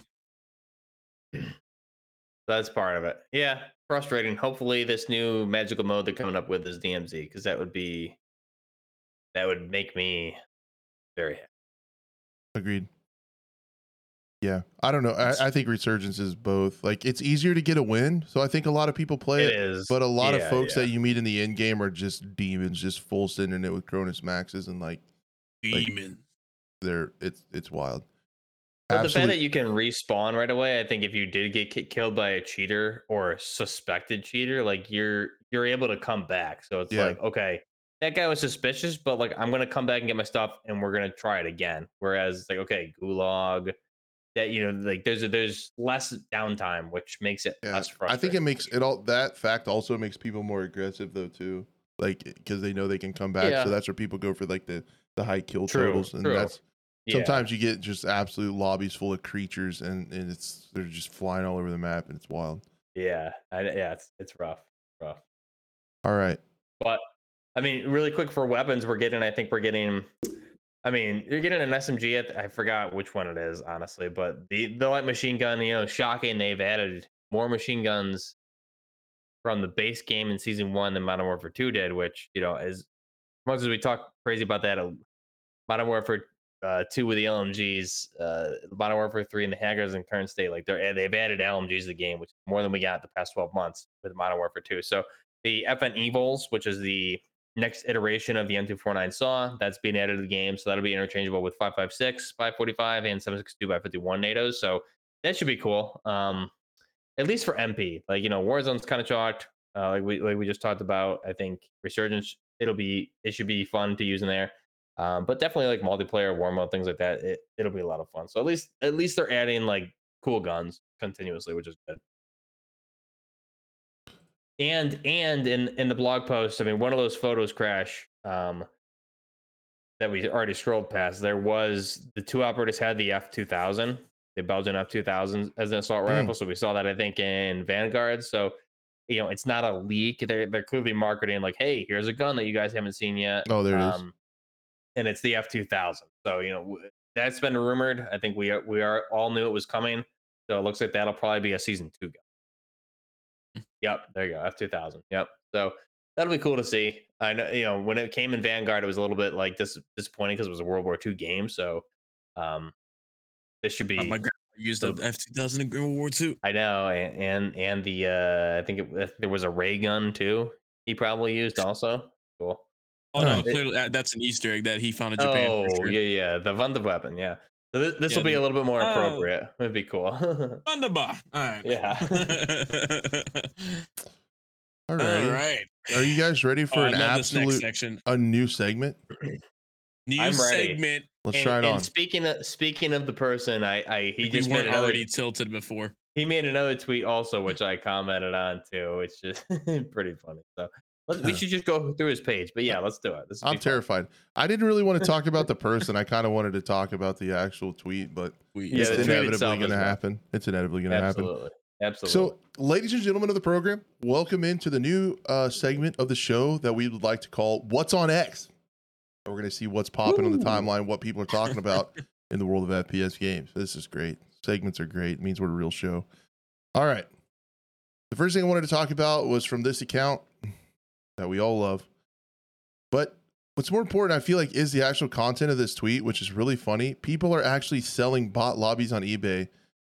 That's part of it. Yeah, frustrating. Hopefully, this new magical mode they're coming up with is DMZ because that would be that would make me very happy. Agreed. Yeah, I don't know. I, I think resurgence is both. Like, it's easier to get a win, so I think a lot of people play It it. is, But a lot of folks yeah. that you meet in the end game are just demons, just full sending it with Cronus maxes, and like Like- they're it's it's wild. But the fact that you can respawn right away, I think if you did get killed by a cheater or a suspected cheater, like you're you're able to come back. So it's Yeah. like, okay, that guy was suspicious, but like I'm gonna come back and get my stuff, and we're gonna try it again. Whereas like, okay, gulag, that you know, like there's a, there's less downtime, which makes it Yeah, less I think it makes it all that fact also makes people more aggressive though too, like eh, because they know they can come back. Yeah. So that's where people go for like the the high kill True, totals, and true. that's Yeah. sometimes you get just absolute lobbies full of creatures, and and it's they're just flying all over the map, and it's wild. Yeah, I, yeah, it's it's rough, rough. All right, But I mean, really quick for weapons, we're getting. I think we're getting. I mean, you're getting an SMG. At, I forgot which one it is, honestly. But the the light machine gun, you know, shocking. They've added more machine guns from the base game in season one than Modern Warfare 2 did, which, you know, as much as we talk crazy about that, uh, Modern Warfare uh, 2 with the LMGs, uh, Modern Warfare 3 and the hackers in current state, like they're they've added LMGs to the game, which is more than we got the past 12 months with Modern Warfare 2. So the FN EVOLYS, which is the next iteration of the M249 saw, that's being added to the game. So that'll be interchangeable with 556, 545, and 762 by 51 NATOs. So that should be cool. Um, at least for MP. Like, you know, Warzone's kind of chalked. Uh, like we like we just talked about. I think Resurgence, it'll be it should be fun to use in there. Um, but definitely like multiplayer, war mode, things like that. It it'll be a lot of fun. So at least at least they're adding like cool guns continuously, which is good. And and in in the blog post, I mean, one of those photos crash um, that we already scrolled past. There was the two operators had the F two thousand, the Belgian F two thousand as an assault Mm. rifle. So we saw that I think in Vanguard. So you know, it's not a leak. They're they're clearly marketing like, hey, here's a gun that you guys haven't seen yet. Oh, there it is. Um, and it's the F two thousand. So you know w- that's been rumored. I think we are, we are all knew it was coming. So it looks like that'll probably be a season two gun. Yep, there you go, F two thousand. Yep. So that'll be cool to see. I know you know when it came in Vanguard, it was a little bit like dis- disappointing because it was a World War II game. So um, this should be. Uh, my grandpa used the F two thousand in World War Two. I know, and and, and the uh, I think it, there was a ray gun too. He probably used also. Cool. Oh no, clearly that- that's an Easter egg that he found in Japan. Oh sure. yeah, yeah, the Wonder weapon, yeah. So this, this Yeah, will be a little bit more Oh. appropriate. [laughs] It'd be cool. [laughs] Thunderbar. All right. Yeah. [laughs] All All right. right. Are you guys ready for Oh, an love this next absolute section. a new segment? New I'm ready. segment. Let's and, try it and on. speaking of speaking of the person, I, I he we just made weren't another, already tilted before. he made another tweet also, which I commented on too, which is pretty funny. So let's, we should just go through his page. But yeah, let's do it. I'm be fun. terrified. I didn't really want to talk about the [laughs] person. I kind of wanted to talk about the actual tweet, but We, Yeah, it's the tweet inevitably itself going to is rough. happen. It's inevitably going to happen. Absolutely, absolutely. So, ladies and gentlemen of the program, welcome into the new uh, segment of the show that we would like to call "What's on X." We're going to see what's popping on the Woo. timeline, what people are talking about in the world of FPS games. This is great. Segments are great. It means we're a real show. All right. The first thing I wanted to talk about was from this account that we all love. But what's more important, I feel like, is the actual content of this tweet, which is really funny. People are actually selling bot lobbies on eBay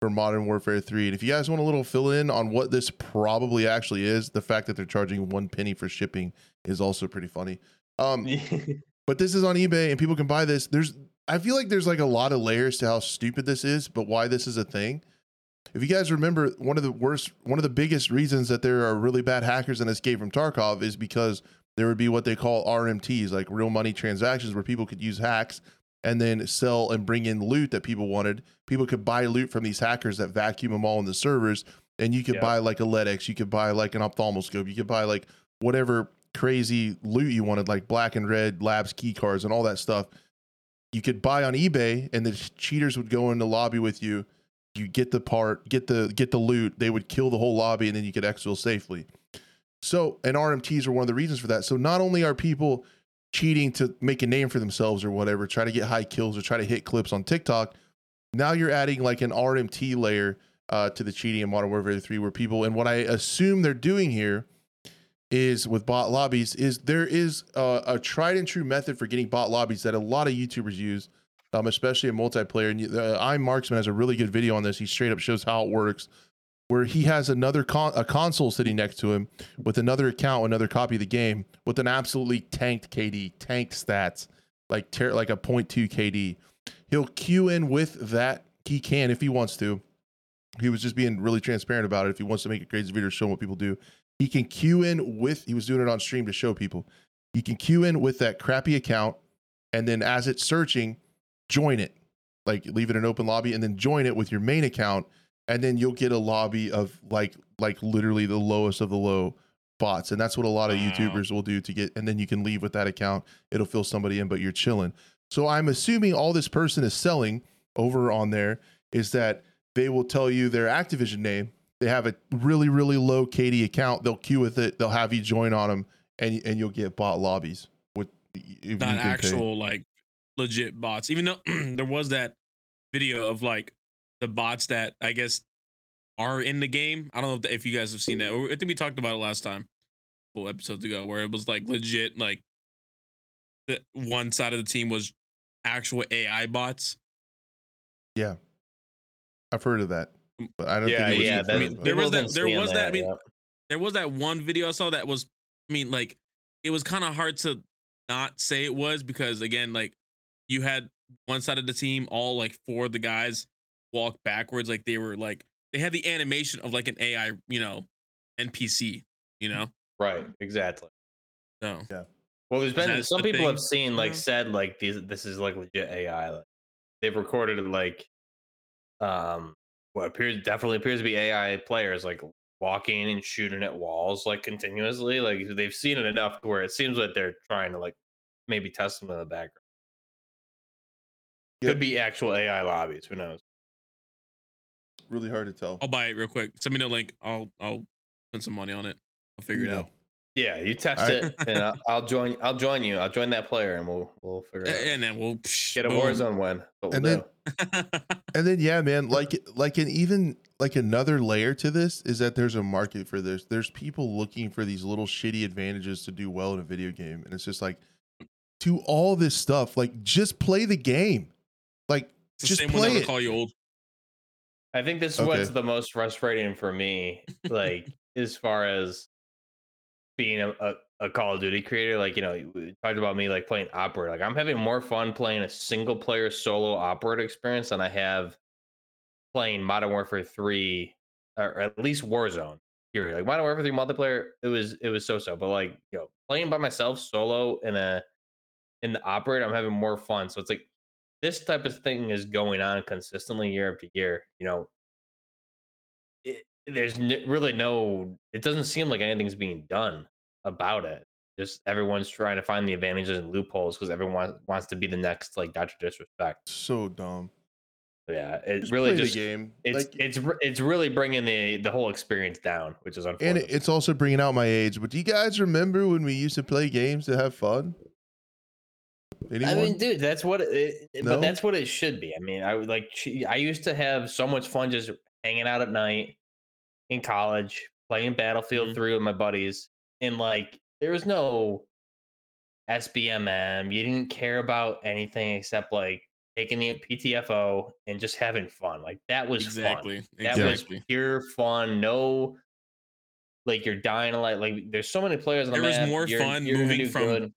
for Modern Warfare 3. And if you guys want a little fill in on what this probably actually is, the fact that they're charging one penny for shipping is also pretty funny. Um, [laughs] but this is on eBay and people can buy this. There's I feel like there's like a lot of layers to how stupid this is, but why this is a thing. If you guys remember, one of the worst, one of the biggest reasons that there are really bad hackers in Escape from Tarkov is because there would be what they call RMTs, like real money transactions, where people could use hacks and then sell and bring in loot that people wanted. People could buy loot from these hackers that vacuum them all in the servers, and you could Yeah. buy like a LEDX, you could buy like an ophthalmoscope, you could buy like whatever crazy loot you wanted, like black and red labs key cards and all that stuff. You could buy on eBay, and the cheaters would go in the lobby with you. You get the part, get the get the loot. They would kill the whole lobby, and then you could exfil safely. So, and RMTs are one of the reasons for that. So, not only are people cheating to make a name for themselves or whatever, try to get high kills or try to hit clips on TikTok, now you're adding like an RMT layer uh, to the cheating in Modern Warfare 3, where people, and what I assume they're doing here is with bot lobbies, is there is a, a tried and true method for getting bot lobbies that a lot of YouTubers use, um, especially in multiplayer. And uh, I'm Marksman has a really good video on this. He straight up shows how it works, where he has another con- a console sitting next to him with another account, another copy of the game with an absolutely tanked KD, tanked stats, like ter- like a 0.2 KD. He'll queue in with that. He can if he wants to. He was just being really transparent about it. If he wants to make a crazy video showing what people do, he can queue in with. He was doing it on stream to show people. He can queue in with that crappy account, and then as it's searching, join it. Like leave it in open lobby, and then join it with your main account, and then you'll get a lobby of like like literally the lowest of the low bots, and that's what a lot of Wow. YouTubers will do to get. And then you can leave with that account. It'll fill somebody in, but you're chilling. So I'm assuming all this person is selling over on there is that they will tell you their Activision name. They have a really really low KD account. They'll queue with it. They'll have you join on them, and and you'll get bot lobbies with Not can pay. actual like legit bots. Even though [clears throat] there was that video of like the bots that I guess are in the game. I don't know if, if you guys have seen that. I think we talked about it last time, couple episodes ago, where it was like legit, like the one side of the team was actual AI bots. Yeah, I've heard of that, mm. but I don't Yeah, think it was yeah, that- I mean, there was that. There seeing was that. I mean, yeah. there was that one video I saw that was. I mean, like it was kind of hard to not say it was because again, like you had one side of the team, all like four of the guys walk backwards, like they were like they had the animation of like an AI, you know, NPC, you know. Right, exactly. So Yeah. Well, there's been some the people have seen like Yeah. said like these this is like legit AI. Like they've recorded like um what appears definitely appears to be AI players like walking and shooting at walls like continuously. Like they've seen it enough to where it seems like they're trying to like maybe test them in the background. Yep. Could be actual AI lobbies. Who knows? really hard to tell. I'll buy it real quick. Send me the link. I'll I'll spend some money on it. I'll figure it Yeah. out. Yeah, you test Alright. it, and I'll, I'll join. I'll join you. I'll join that player, and we'll we'll figure it out. And then we'll Get a boom. Warzone win. But we'll And then- do. [laughs] And then yeah, man, like like an even like another layer to this is that there's a market for this. There's people looking for these little shitty advantages to do well in a video game, and it's just like to all this stuff. Like just play the game. Like It's the just same one play that it. call you old. I think this is Okay. what's the most frustrating for me, like [laughs] as far as being a, a, a Call of Duty creator. Like, you know, we talked about me like playing Operator. Like, I'm having more fun playing a single player solo Operator experience than I have playing Modern Warfare 3 or at least Warzone. Period. Like Modern Warfare 3 multiplayer, it was it was so so. But like, you know, playing by myself solo in a in the Operator, I'm having more fun. So it's like this type of thing is going on consistently year after year. You know, it, there's n- really no. It doesn't seem like anything's being done about it. Just everyone's trying to find the advantages and loopholes because everyone wants, to be the next like Doctor Disrespect. so dumb. Yeah, it Just really just game. it's like, it's it's really bringing the the whole experience down, which is and unfortunate. it- it's also bringing out my age. But do you guys remember when we used to play games to have fun? Anyone? I mean, dude, that's what it, it- No? but that's what it should be. I mean, I would like I used to have so much fun just hanging out at night in college, playing Battlefield Mhm. 3 with my buddies, and like there was no SBMM. You didn't care about anything except like taking the PTFO and just having fun. Like that was fun. Exactly. That Exactly. was pure fun. No, like you're dying to like like. There's so many players on the There was more you're- fun you're moving do from good.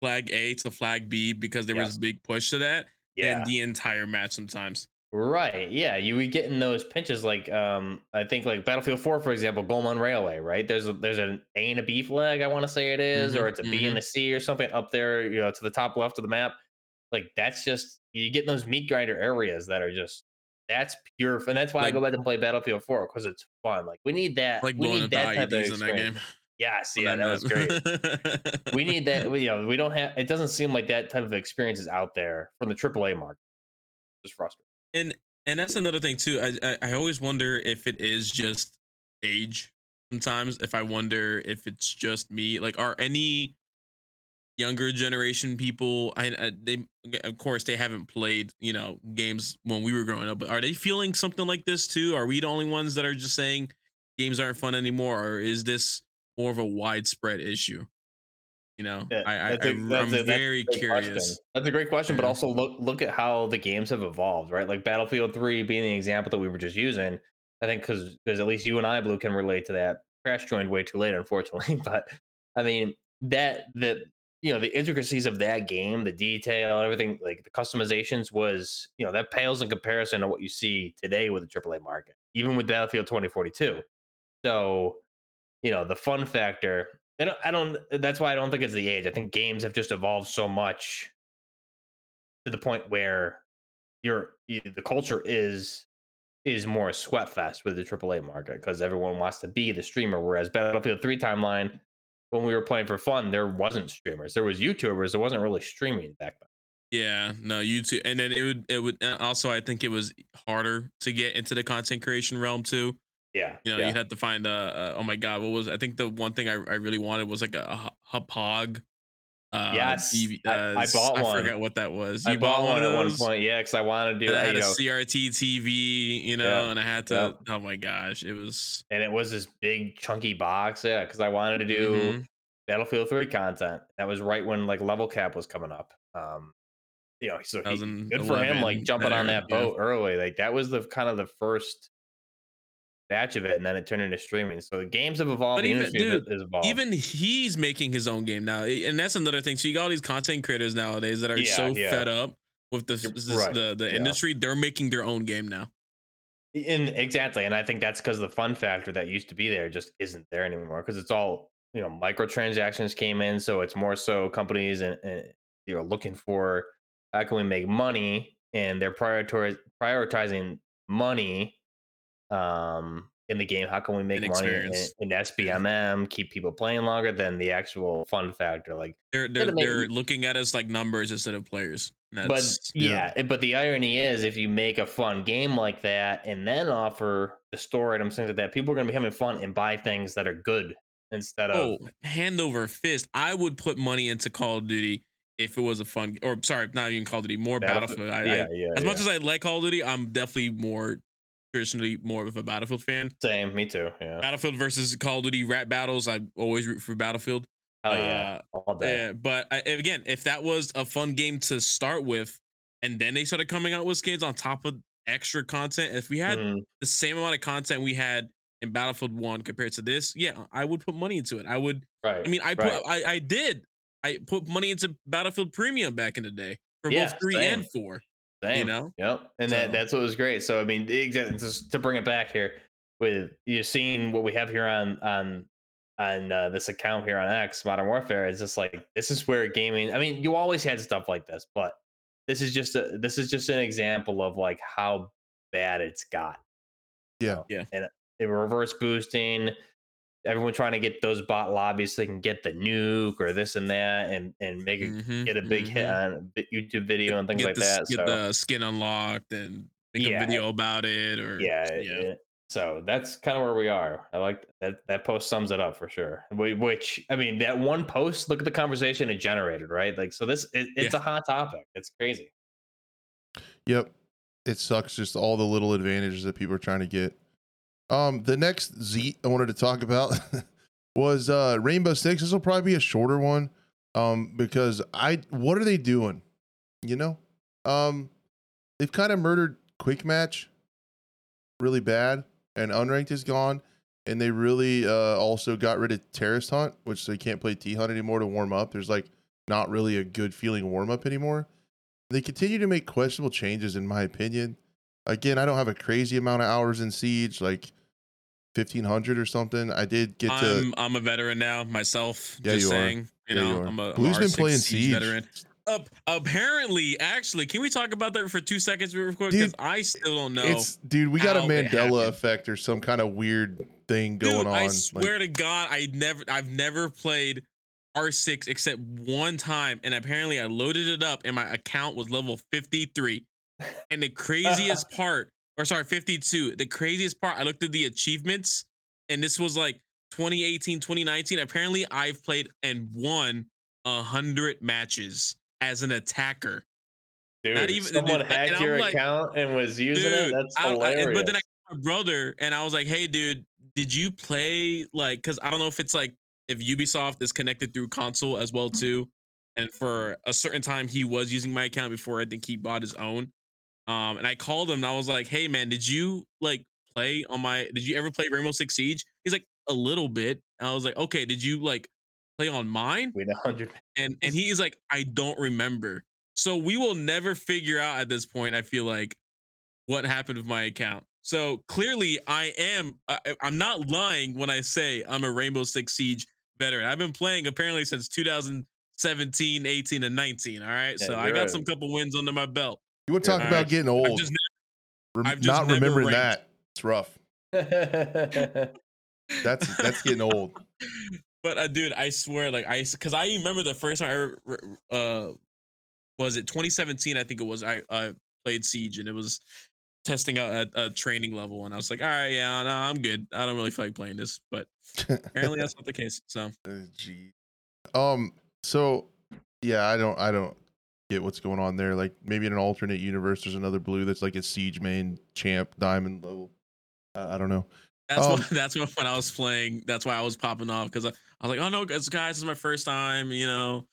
Flag A to flag B because there was a big push to that Yeah. and the entire match sometimes. Right. Yeah. You would get in those pinches like um I think like Battlefield 4, for example, Golmud Railway, right? There's a there's an A and a B flag, I want to say it is, or Mhm, it's a B and a C or something up there, you know, to the top left of the map. Like that's just you get in those meat grinder areas that are just that's pure and that's why I go back and play Battlefield 4 because it's fun. Like we need that. Like we need that type of IEDs in that experience. Yes, yeah, that was great. [laughs] we need that. We, you know, we don't have. It doesn't seem like that type of experience is out there from the AAA market. Just frustrating. and and that's another thing too. I, I I always wonder if it is just age. Sometimes, if I wonder if it's just me, like, are any younger generation people? I, I they of course they haven't played you know games when we were growing up, but are they feeling something like this too? Are we the only ones that are just saying games aren't fun anymore, or is this more of a widespread issue? You know, Yeah, I, I, that's a- I that's I'm a- that's very great curious. question. That's a great question, but also look look at how the games have evolved, right? Like Battlefield 3 being the example that we were just using. I think because because at least you and I, Blue, can relate to that. Crash joined way too late, unfortunately. [laughs] But I mean that that you know the intricacies of that game, the detail, everything, like the customizations was you know that pales in comparison to what you see today with the AAA market, even with Battlefield 2042. So you know the fun factor don't, I don't that's why i don't think it's the age i think games have just evolved so much to the point where you're you, the culture is is more a sweat fest with the AAA market because everyone wants to be the streamer whereas battlefield 3 timeline when we were playing for fun there wasn't streamers there was youtubers there wasn't really streaming back then Yeah, no, YouTube, and then it would it would also I think it was harder to get into the content creation realm too. Yeah You know, yeah. you'd have to find a, oh my god, what was I think the one thing I, I really wanted was like a, a hug Uh, Yes, DV I- uh, I s- bought one I forgot what that was. I You bought one at one point, yeah, because I wanted to do And I had you a know, CRT TV, you know, Yeah, and I had to. yeah. Oh my gosh, it was. and it was this big chunky box, yeah, because I wanted to do Mhm. Battlefield 3 content. That was right when like LevelCap was coming up. Um, you know, so he, good for him, like 2011, jumping on era, that yeah. boat early. Like that was the kind of the first batch of it, and then it turned into streaming. So the games have evolved. But even- dude, evolved. Even he's making his own game now, eh, and that's another thing. So you got all these content creators nowadays that are Yeah, so yeah. fed up with the this- right, the the yeah. industry. They're making their own game now. And exactly, and I think that's because the fun factor that used to be there just isn't there anymore. Because it's all you know, microtransactions came in, so it's more so companies and, and you know looking for how can we make money, and they're prioritize, prioritizing money um in the game. How can we make money in, in SBMM, keep people playing longer than the actual fun factor? Like They're they're, they're looking at us like numbers instead of players. But That's yeah, but the irony is if you make a fun game like that and then offer the store items things like that people are going to be having fun and buy things that are good instead of oh hand over fist. I would put money into Call of Duty if it was a fun or sorry, not even Call of Duty, more Battlefield. I, I, yeah yeah as much as I like Call of Duty, I'm definitely more traditionally more of a Battlefield fan. same me too yeah Battlefield versus Call of Duty rap battles, I always root for Battlefield. oh yeah all day Yeah, but I, again, if that was a fun game to start with, and then they started coming out with skins on top of extra content, if we had Mhm. the same amount of content we had in Battlefield One compared to this, yeah, I would put money into it. I would. right I mean, I put, right. I, I did. I put money into Battlefield Premium back in the day for Yeah, both three same. and four. Same. You know, Yep. And So- that that's what was great. So I mean, exactly just to bring it back here with you seeing what we have here on on on uh, this account here on X Modern Warfare is just like this is where gaming. I mean, you always had stuff like this, but this is just a this is just an example of like how bad it's got. Yeah. Yeah. And it reverse boosting. Everyone trying to get those bot lobbies so they can get the nuke or this and that and and make it Mhm, get a big hit mhm. on a YouTube video and things get like the, s- that. Get so the skin unlocked and make Yeah. a video about it, or yeah, yeah. it- so that's kind of where we are. I like that. That post sums it up for sure. Which I mean, that one post. Look at the conversation it generated, right? Like, so this it, it's a hot topic. It's crazy. Yep. It sucks just all the little advantages that people are trying to get. Um, the next Z I wanted to talk about [laughs] was uh Rainbow Six. This will probably be a shorter one. Um, because I what are they doing? You know? Um they've kind of murdered quick match really bad, and unranked is gone. And they really uh also got rid of terrorist hunt, which they can't play T hunt anymore to warm up. There's like not really a good feeling warm up anymore. They continue to make questionable changes, in my opinion. Again, I don't have a crazy amount of hours in Siege, like fifteen hundred or something. I did get to. I'm I'm a veteran now myself. Yeah, just you are. saying. You Yeah, you know, are. I'm a I'm Blue's been R6 playing Siege Siege. veteran. Up, apparently, actually, can we talk about that for two seconds real quick? Because I still don't know. It's dude, we got a Mandela effect or some kind of weird thing going Dude, on. I like- swear to God, I never, I've never played R6 except one time, and apparently I loaded it up, and my account was level 53. And the [laughs] craziest part, or sorry, 52. The craziest part, I looked at the achievements, and this was like 2018, 2019. Apparently, I've played and won a hundred matches as an attacker. Dude, Not even- someone dude, hacked your like, account and was using it. Dude, That's I- I- hilarious. but then I called my brother and I was like, "Hey, dude, did you play like? Because I don't know if it's like if Ubisoft is connected through console as well too. And for a certain time, he was using my account before I think he bought his own. Um, and I called him and I was like, "Hey, man, did you like play on my? Did you ever play Rainbow Six Siege?" He's like, "A little bit." And I was like, "Okay, did you like play on mine?" know hundred. [laughs] and and he's like i don't remember so we will never figure out at this point i feel like what happened with my account so clearly i am I, i'm not lying when i say i'm a rainbow six siege veteran i've been playing apparently since 2017 18 and 19 all right Yeah, so i got a- some couple wins under my belt you want to talk All about right. getting old? just Rem- just not never remembering ranked. that. It's rough. That's that's getting old. [laughs] but uh, dude, I swear, like I, because I remember the first time I, uh, was it 2017? I think it was. I I played Siege and it was testing out a, a training level, and I was like, all right, yeah, no, I'm good. I don't really feel like playing this, but apparently [laughs] that's not the case. So Uh, Gee. Um. So yeah, I don't I don't get what's going on there. Like maybe in an alternate universe, there's another blue that's like a siege main champ diamond level. Uh, I don't know. That's Um, what, [laughs] that's what when I was playing. That's why I was popping off because I, I was like, oh no, guys, guys, this is my first time, you know.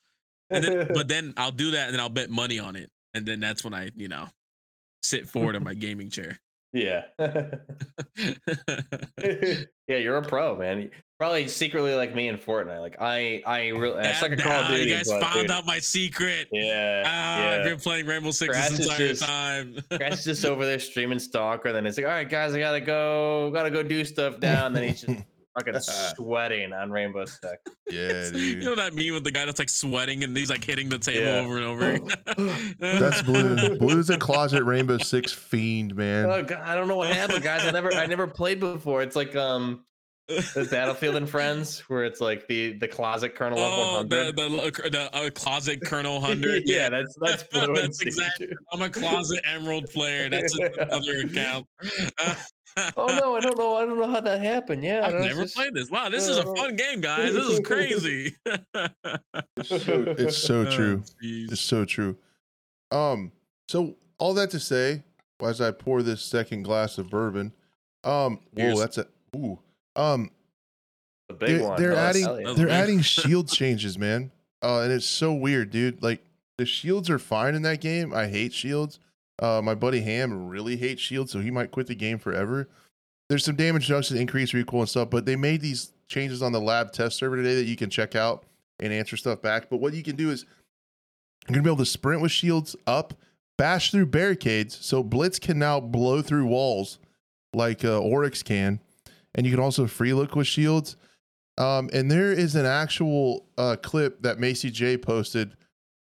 And then, [laughs] but then I'll do that and then I'll bet money on it, and then that's when I, you know, sit forward in my gaming chair. yeah. [laughs] yeah, you're a pro, man. Probably secretly like me in Fortnite. Like I, I really, I suck at Call of Nah, Duty. you guys but, found dude, out my secret. Yeah, Ah, I've been playing Rainbow Six Grass this entire just- time. Grass is [laughs] just over there streaming stalker. Then it's like, all right, guys, I gotta go, gotta go do stuff down. And then he's just [laughs] fucking sweating on Rainbow Six. Yeah, [laughs] you dude. know that meme with the guy that's like sweating and he's like hitting the table Yeah. over and over. That's blue. Blue's a closet Rainbow Six fiend, man. Oh god, I don't know what happened, guys. I never, I never played before. It's like um, the Battlefield and Friends, where it's like the the closet Colonel of Oh, one the the, the uh, closet Colonel [laughs] Hundred. yeah, that's that's [laughs] That's Siege. exact- I'm a closet Emerald player. That's [laughs] another account. Oh no, I don't know. I don't know how that happened. Yeah, I I've know, never just- played this. Wow, this is a Uh, fun game, guys. This is crazy. It's so, it's so true. Oh. It's so true. Um, so all that to say, as I pour this second glass of bourbon, um, whoa, Cheers. that's a ooh, um, The big they're, one. they're Oh, adding yeah. They're big. adding [laughs] shield changes, man. Uh, and it's so weird, dude. Like the shields are fine in that game. I hate shields. Uh, my buddy Ham really hates shields, so he might quit the game forever. There's some damage reduction, increase recoil and stuff, but they made these changes on the lab test server today that you can check out and answer stuff back. But what you can do is you're gonna be able to sprint with shields up, bash through barricades. So Blitz can now blow through walls like uh, Oryx can, and you can also free look with shields. Um, and there is an actual uh, clip that Macy J posted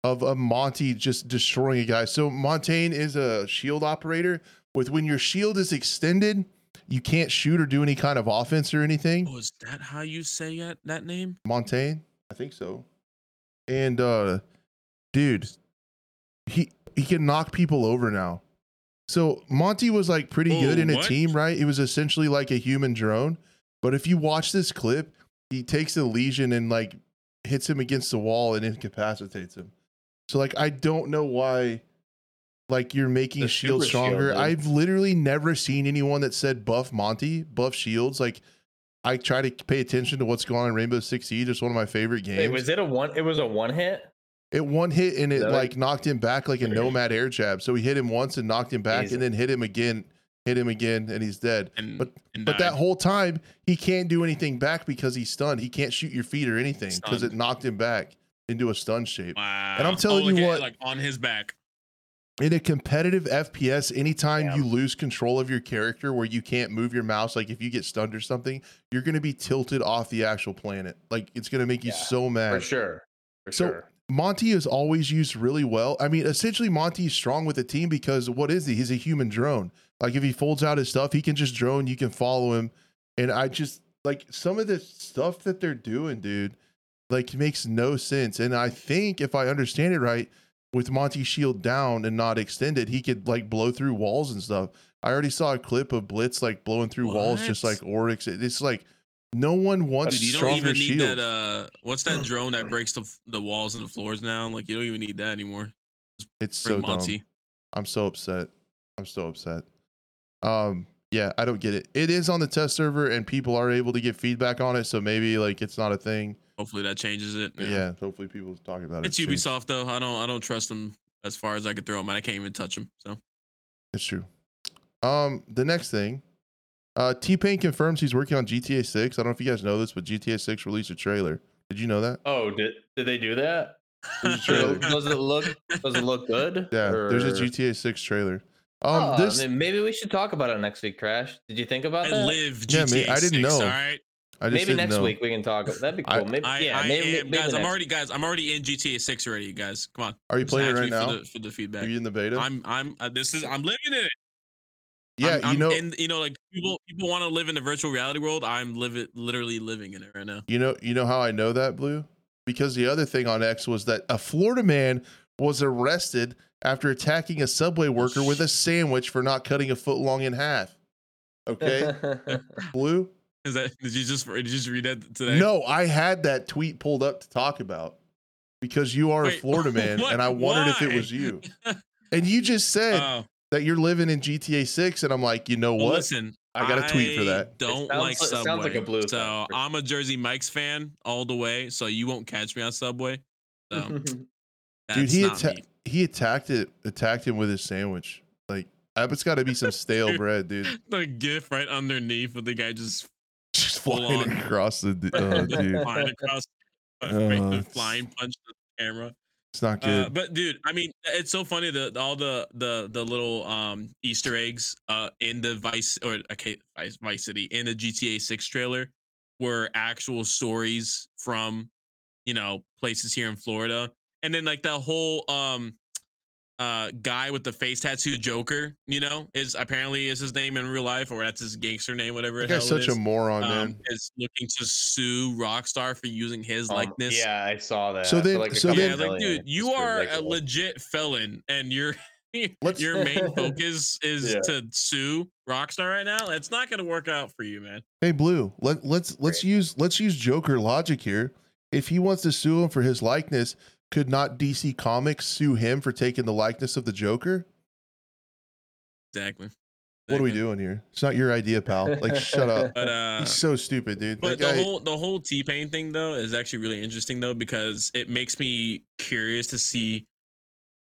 of a Monty just destroying a guy. So Montagne is a shield operator. With when your shield is extended, you can't shoot or do any kind of offense or anything. Oh, is that how you say that, that name? Montagne, I think so. And uh dude, he he can knock people over now. So Monty was like pretty good Oh, in a team, right? It was essentially like a human drone. But if you watch this clip, he takes the legion and like hits him against the wall and incapacitates him. So like I don't know why like you're making The shield super shield, stronger. I've literally never seen anyone that said buff Monty, buff shields. Like I try to pay attention to what's going on in Rainbow Six Siege. It's one of my favorite games. Wait, was it a one? It was a one hit. It one hit and it like like- knocked him back like a nomad air jab. So he hit him once and knocked him back, Easy. and then hit him again, hit him again, and he's dead. And But- and But that whole time he can't do anything back because he's stunned. He can't shoot your feet or anything because it knocked him back into a stun shape. wow. and I'm telling Oh, you look it, what- like on his back. in a competitive FPS, anytime Yeah. you lose control of your character where you can't move your mouse, like if you get stunned or something, you're going to be tilted off the actual planet. Like it's going to make you Yeah, so mad. For sure. For So- sure. Monty is always used really well. I mean, essentially, Monty is strong with the team because what is he? He's a human drone. Like if he folds out his stuff, he can just drone. You can follow him, and I just like some of the stuff that they're doing, dude. Like makes no sense. And I think if I understand it right, with Monty shield down and not extended, he could like blow through walls and stuff. I already saw a clip of Blitz like blowing through walls, just like Oryx. It's like no one wants Dude, you don't stronger even need that. Uh, what's that drone that breaks the the walls and the floors now? Like you don't even need that anymore. it's so Bring dumb. I'm so upset. I'm so upset. Um, yeah, I don't get it. It is on the test server and people are able to get feedback on it, so maybe like it's not a thing. Hopefully that changes it. Yeah, hopefully people talk about It's it. soon. Ubisoft though. I don't I don't trust them as far as I could throw them. I can't even touch them. So It's true. Um, the next thing, uh, T Pain confirms he's working on GTA 6. I don't know if you guys know this, but GTA 6 released a trailer. Did you know that? Oh, did did they do that? There's a trailer. [laughs] does it look Does it look good? Yeah, there's a GTA 6 trailer. Um, Oh, this then maybe we should talk about it next week, Crash. Did you think about I that? live Yeah, GTA man, I didn't 6, know. All right. I just maybe next know. week we can talk. About that'd be I- cool. maybe, I, yeah, I maybe, am, maybe guys. I'm already, guys. I'm already in GTA 6 already, guys. Come on. Are you Just playing it ask right now? For the, for the feedback. Are you in the beta? I'm, I'm. Uh, this is. I'm living in it. Yeah, I'm, you I'm know, in, you know, like people, people want to live in the virtual reality world. I'm living, literally living in it right now. You know, you know how I know that, Blue? Because the other thing on X was that a Florida man was arrested after attacking a subway worker with a [laughs] sandwich for not cutting a foot long in half. Okay, [laughs] Blue? Is that? Did you just? Did you just read that today? No, I had that tweet pulled up to talk about. because you are a [laughs] Florida man, what? and I wondered if it was you. And you just said Oh, that you're living in GTA 6, and I'm like, you know well, what? listen, I got a tweet for that. Don't sounds like like- Subway. sounds like a blue So for I'm a Jersey Mike's fan all the way. So you won't catch me on Subway. So [laughs] Dude, he not atta- me. he attacked it, attacked him with his sandwich. Like, it's got to be some stale Dude. [laughs] bread, dude. The gif right underneath of the guy just Just flying on. across the. Oh, [laughs] dude, flying across, the oh, flying punch the camera. It's not good. Uh, but dude, I mean, it's so funny the all the the the little um Easter eggs uh in the Vice or okay Vice, Vice City in the GTA Six trailer were actual stories from you know places here in Florida, and then like that whole um uh guy with the face tattoo Joker, you know, is apparently is his name in real life or that's his gangster name, whatever. that the guy's hell it such a moron, um, man. is looking to sue Rockstar for using his Um, likeness. yeah, I saw that. So for then- like so couple yeah, like dude, you It's are a legit felon, and your [laughs] Let's- your main focus [laughs] is Yeah. to sue Rockstar right now. It's not gonna work out for you, man. Hey, Blue. Let let's let's use let's use Joker logic here. If he wants to sue him for his likeness, could not DC Comics sue him for taking the likeness of the Joker? Exactly. What are we doing here? It's not your idea, pal. Like, shut up. [laughs] But uh, He's so stupid, dude. but the whole the whole T Pain thing though is actually really interesting though because it makes me curious to see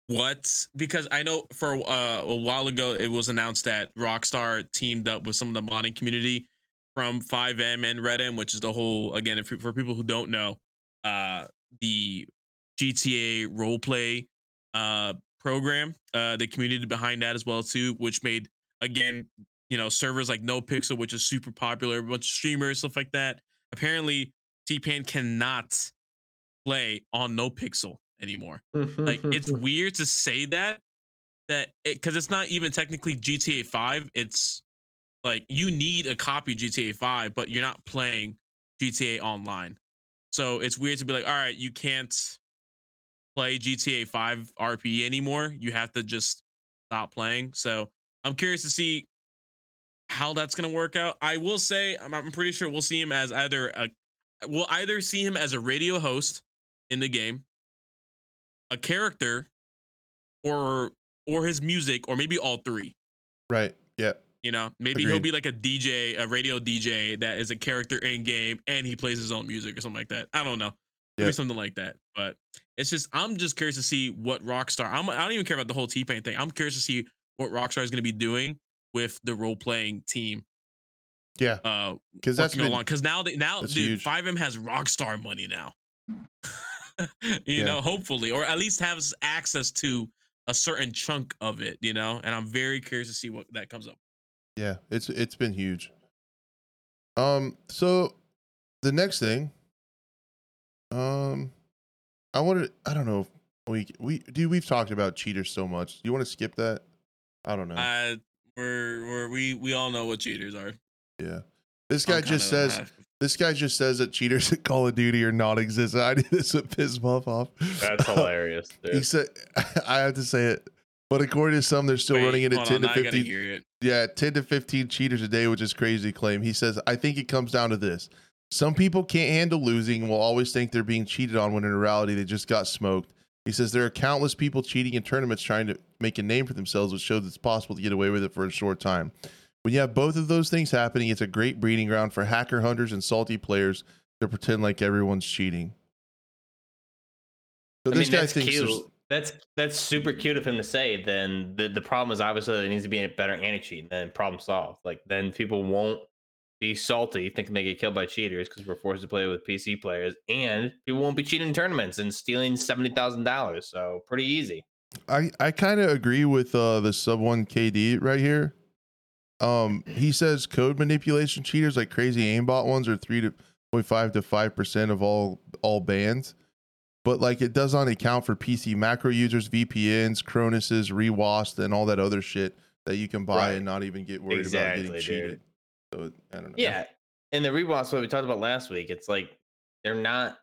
what because I know for uh, a while ago it was announced that Rockstar teamed up with some of the modding community from FiveM and RedM, which is the whole again if, for people who don't know, uh, the GTA roleplay uh program, uh, the community behind that as well too, which made again you know servers like No Pixel, which is super popular, a bunch of streamers stuff like that. Apparently, T Pain cannot play on No Pixel anymore like it's [laughs] weird to say that that it because it's not even technically GTA 5 it's like you need a copy of GTA 5 but you're not playing GTA online so it's weird to be like all right you can't play GTA 5 RP anymore you have to just stop playing. So I'm curious to see how that's going to work out. I will say I'm, I'm pretty sure we'll see him as either a we'll either see him as a radio host in the game a character or or his music or maybe all three. Right. Yeah. you know maybe he'll be like a dj a radio dj that is a character in game and he plays his own music or something like that. I don't know maybe something like that but it's just i'm just curious to see what rockstar I'm, i don't even care about the whole t-pain thing i'm curious to see what rockstar is going to be doing with the role-playing team Yeah. uh Because that's working been, along because now they now that's dude FiveM has rockstar money now [laughs] you Yeah. know hopefully or at least has access to a certain chunk of it you know and i'm very curious to see what that comes up yeah, it's it's been huge. Um, so the next thing, um, I wanted I don't know we we do. we've talked about cheaters so much. Do you want to skip that? I don't know. uh we're, we're we we all know what cheaters are yeah. This I'm guy just kinda- says this guy just says that cheaters [laughs] at Call of Duty are non-existent. I did this would piss Muff off. That's [laughs] hilarious. he Dude. said, [laughs] I have to say it, but according to some, they're still Wait, running it at ten on, to fifteen. Yeah, 10 to 15 cheaters a day, which is crazy claim. He says, I think it comes down to this. Some people can't handle losing and will always think they're being cheated on when in reality they just got smoked. He says there are countless people cheating in tournaments trying to make a name for themselves, which shows it's possible to get away with it for a short time. When you have both of those things happening, it's a great breeding ground for hacker hunters and salty players to pretend like everyone's cheating. So I this mean, guy that's thinks cute. That's that's super cute of him to say. Then the, the problem is obviously there needs to be a better anti cheat. and Then problem solved. Like then people won't be salty thinking they get killed by cheaters because we're forced to play with PC players, and people won't be cheating tournaments and stealing seventy thousand dollars. So pretty easy. I I kind of agree with uh the sub one KD right here. Um, he says code manipulation cheaters like crazy aimbot ones are three to point five to five percent of all all bans, but like it does not account for PC macro users, VPNs, Cronuses, reWASD, and all that other shit that you can buy Right. and not even get worried Exactly, about getting dude. Cheated. So I don't know. Yeah. And the rebounds, what we talked about last week, it's like they're not.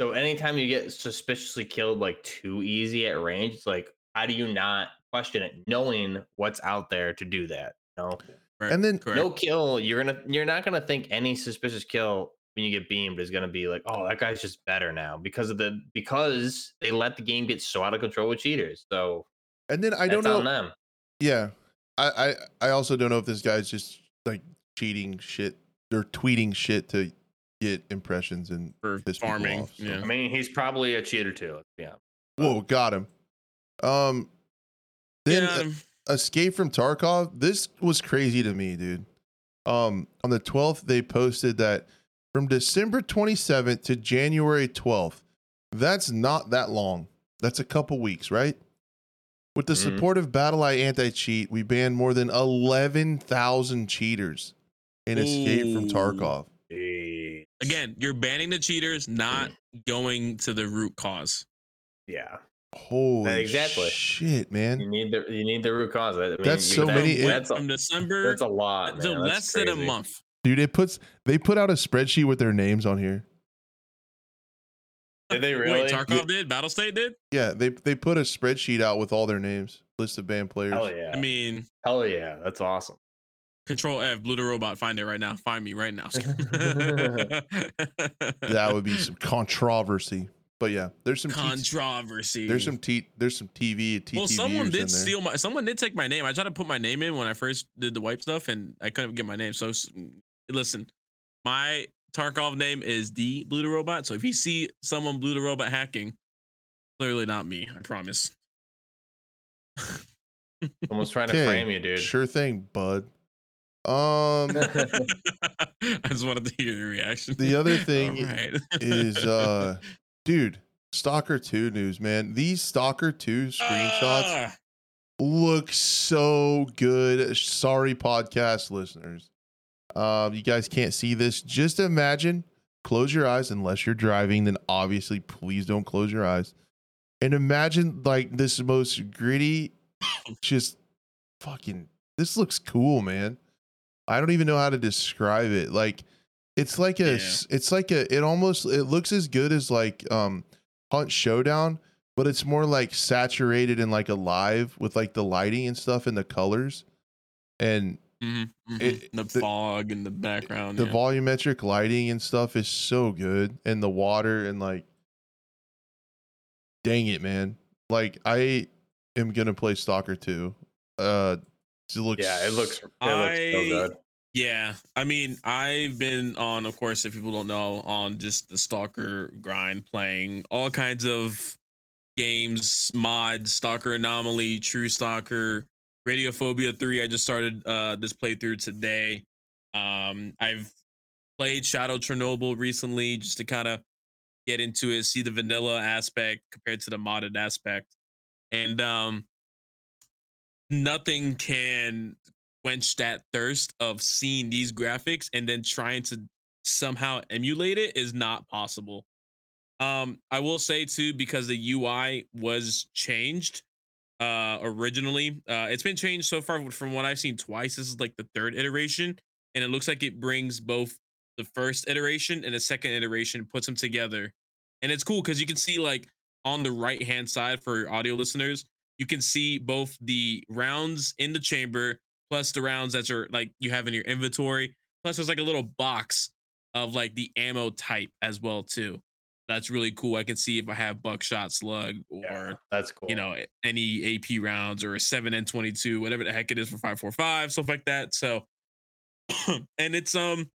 So anytime you get suspiciously killed like too easy at range, it's like, how do you not question it, knowing what's out there to do that? You know, Right, And then- correct. no kill. You're gonna, you're not gonna think any suspicious kill when you get beamed is going to be like, oh, that guy's just better now because of the because they let the game get so out of control with cheaters. So And then I that's don't know. on them. Yeah, I, I I also don't know if this guy's just like cheating shit They're tweeting shit to get impressions and for piss farming. off, so. Yeah. I mean, he's probably a cheater too. Yeah. whoa, got him. Um, then yeah, uh, Escape from Tarkov. This was crazy to me, dude. Um, on the 12th, they posted that from December 27th to January 12th. That's not that long. That's a couple weeks, right? With the Mhm. support of BattlEye anti-cheat, we banned more than 11,000 cheaters in Escape from Tarkov. Again, you're banning the cheaters, not going to the root cause. Yeah. Holy Exactly. shit, man! You man! need the you need the root cause. I mean, That's you- so that- many- That's a, from December that's a lot. to man. That's less than a month. Dude, it puts they put out a spreadsheet with their names on here. Did they [laughs] really? Wait, Tarkov did? Battlestate did? Yeah, they they put a spreadsheet out with all their names, list of band players. Hell yeah. I mean, Hell yeah. That's awesome. Control F, Blue the Robot, find it right now. Find me right now. [laughs] that would be some controversy. But yeah, there's some T- controversy. there's some t there's some TV TTVers Well, someone did steal my. Someone did take my name. I tried to put my name in when I first did the wipe stuff, and I couldn't get my name. So listen, my Tarkov name is the Blue the Robot. So if you see someone Blue the Robot hacking, clearly not me. I promise. Someone's trying to Okay, frame you, dude. Sure thing, bud. Um, [laughs] [laughs] I just wanted to hear your reaction. the other [laughs] thing Alright. is uh, dude, Stalker Two news, man. These Stalker Two screenshots Ah, look so good. Sorry, podcast listeners. Um, you guys can't see this. Just imagine, close your eyes unless you're driving, then obviously please don't close your eyes. And imagine like this most gritty, [coughs] just fucking this looks cool, man. I don't even know how to describe it. Like it's like a Yeah. it's like a it almost it looks as good as like um Hunt Showdown, but it's more like saturated and like alive with like the lighting and stuff and the colors. And mhm, mhm. It- the, the- fog in the background. the yeah. volumetric lighting and stuff is so good and the water and like dang it man like i am gonna play stalker 2 uh it looks yeah, it looks it looks so I- good. Yeah, I mean, I've been on, of course, if people don't know, on just the Stalker grind, playing all kinds of games, mods, Stalker Anomaly, True Stalker, Radiophobia 3. I just started uh this playthrough today. Um, I've played Shadow Chernobyl recently just to kind of get into it, see the vanilla aspect compared to the modded aspect. And um nothing can quench that thirst of seeing these graphics and then trying to somehow emulate it is not possible. Um, I will say too, because the UI was changed uh originally. Uh it's been changed so far from what I've seen twice. This is like the third iteration, and it looks like it brings both the first iteration and the second iteration, puts them together. And it's cool because you can see like on the right hand side for audio listeners, you can see both the rounds in the chamber plus the rounds that are like you have in your inventory. Plus, there's like a little box of like the ammo type as well too. That's really cool. I can see if I have buckshot, slug, or Yeah, that's cool. you know any AP rounds or a seven N twenty two, whatever the heck it is for five four five, stuff like that. So, [clears throat] and it's um,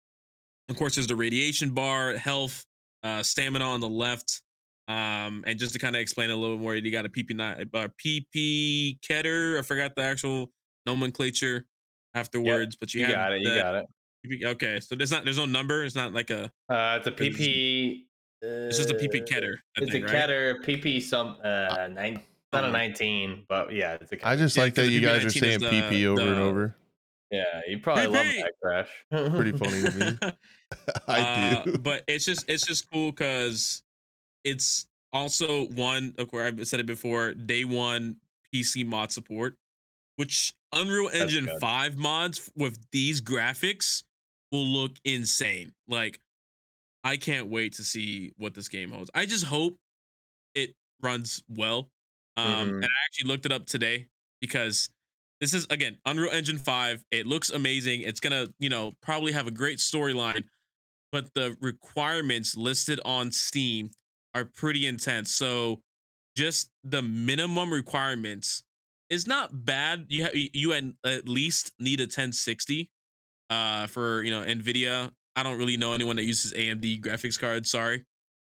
of course, there's the radiation bar, health, uh, stamina on the left. Um, and just to kind of explain a little bit more, you got a PP nine, uh, PP Keter. I forgot the actual nomenclature afterwards, but you, you got it. You got it. Okay, so there's not there's no number. It's not like a. Uh, it's a PP. It's just a PP uh, Keter. I It's think, a right? Keter PP some uh nine. Not a Uh-huh. 19, but yeah, it's a i Keter. just Yeah, like that you guys are saying is the- pp over and over Yeah, you probably love PP. that crash. Pretty funny to me. [laughs] i do Uh, [laughs] but it's just it's just cool because it's also one of course I've said it before, day one PC mod support, which Unreal Engine 5 mods with these graphics will look insane. Like I can't wait to see what this game holds. I just hope it runs well. Um Mhm. and I actually looked it up today because this is again Unreal Engine 5. It looks amazing. It's gonna, you know, probably have a great storyline. but the requirements listed on Steam are pretty intense. So just the minimum requirements is not bad. You ha- you at least need a 1060 uh for you know Nvidia. I don't really know anyone that uses AMD graphics cards. Sorry.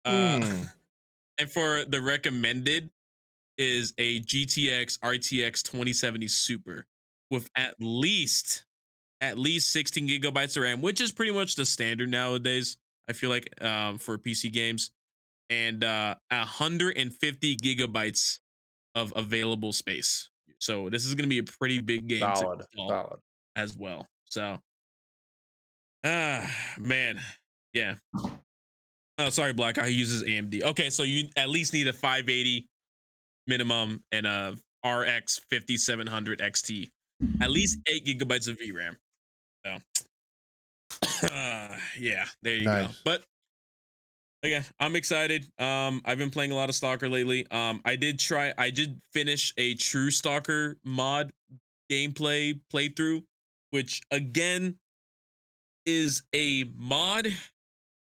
Uh, Hmm. [laughs] and for the recommended is a GTX RTX 2070 Super with at least at least 16 gigabytes of RAM, which is pretty much the standard nowadays. I feel like um, for PC games, and uh, 150 gigabytes of available space. So this is going to be a pretty big game Solid, solid. as well. So, ah, man, yeah. Oh, sorry, Black. Eye uses AMD. Okay, so you at least need a 580 minimum and a RX 5700 XT, at least eight gigabytes of VRAM. So, [coughs] uh, yeah, there you go. But again, I'm excited. Um, I've been playing a lot of Stalker lately. Um, I did try. I did finish a True Stalker mod gameplay playthrough, which again is a mod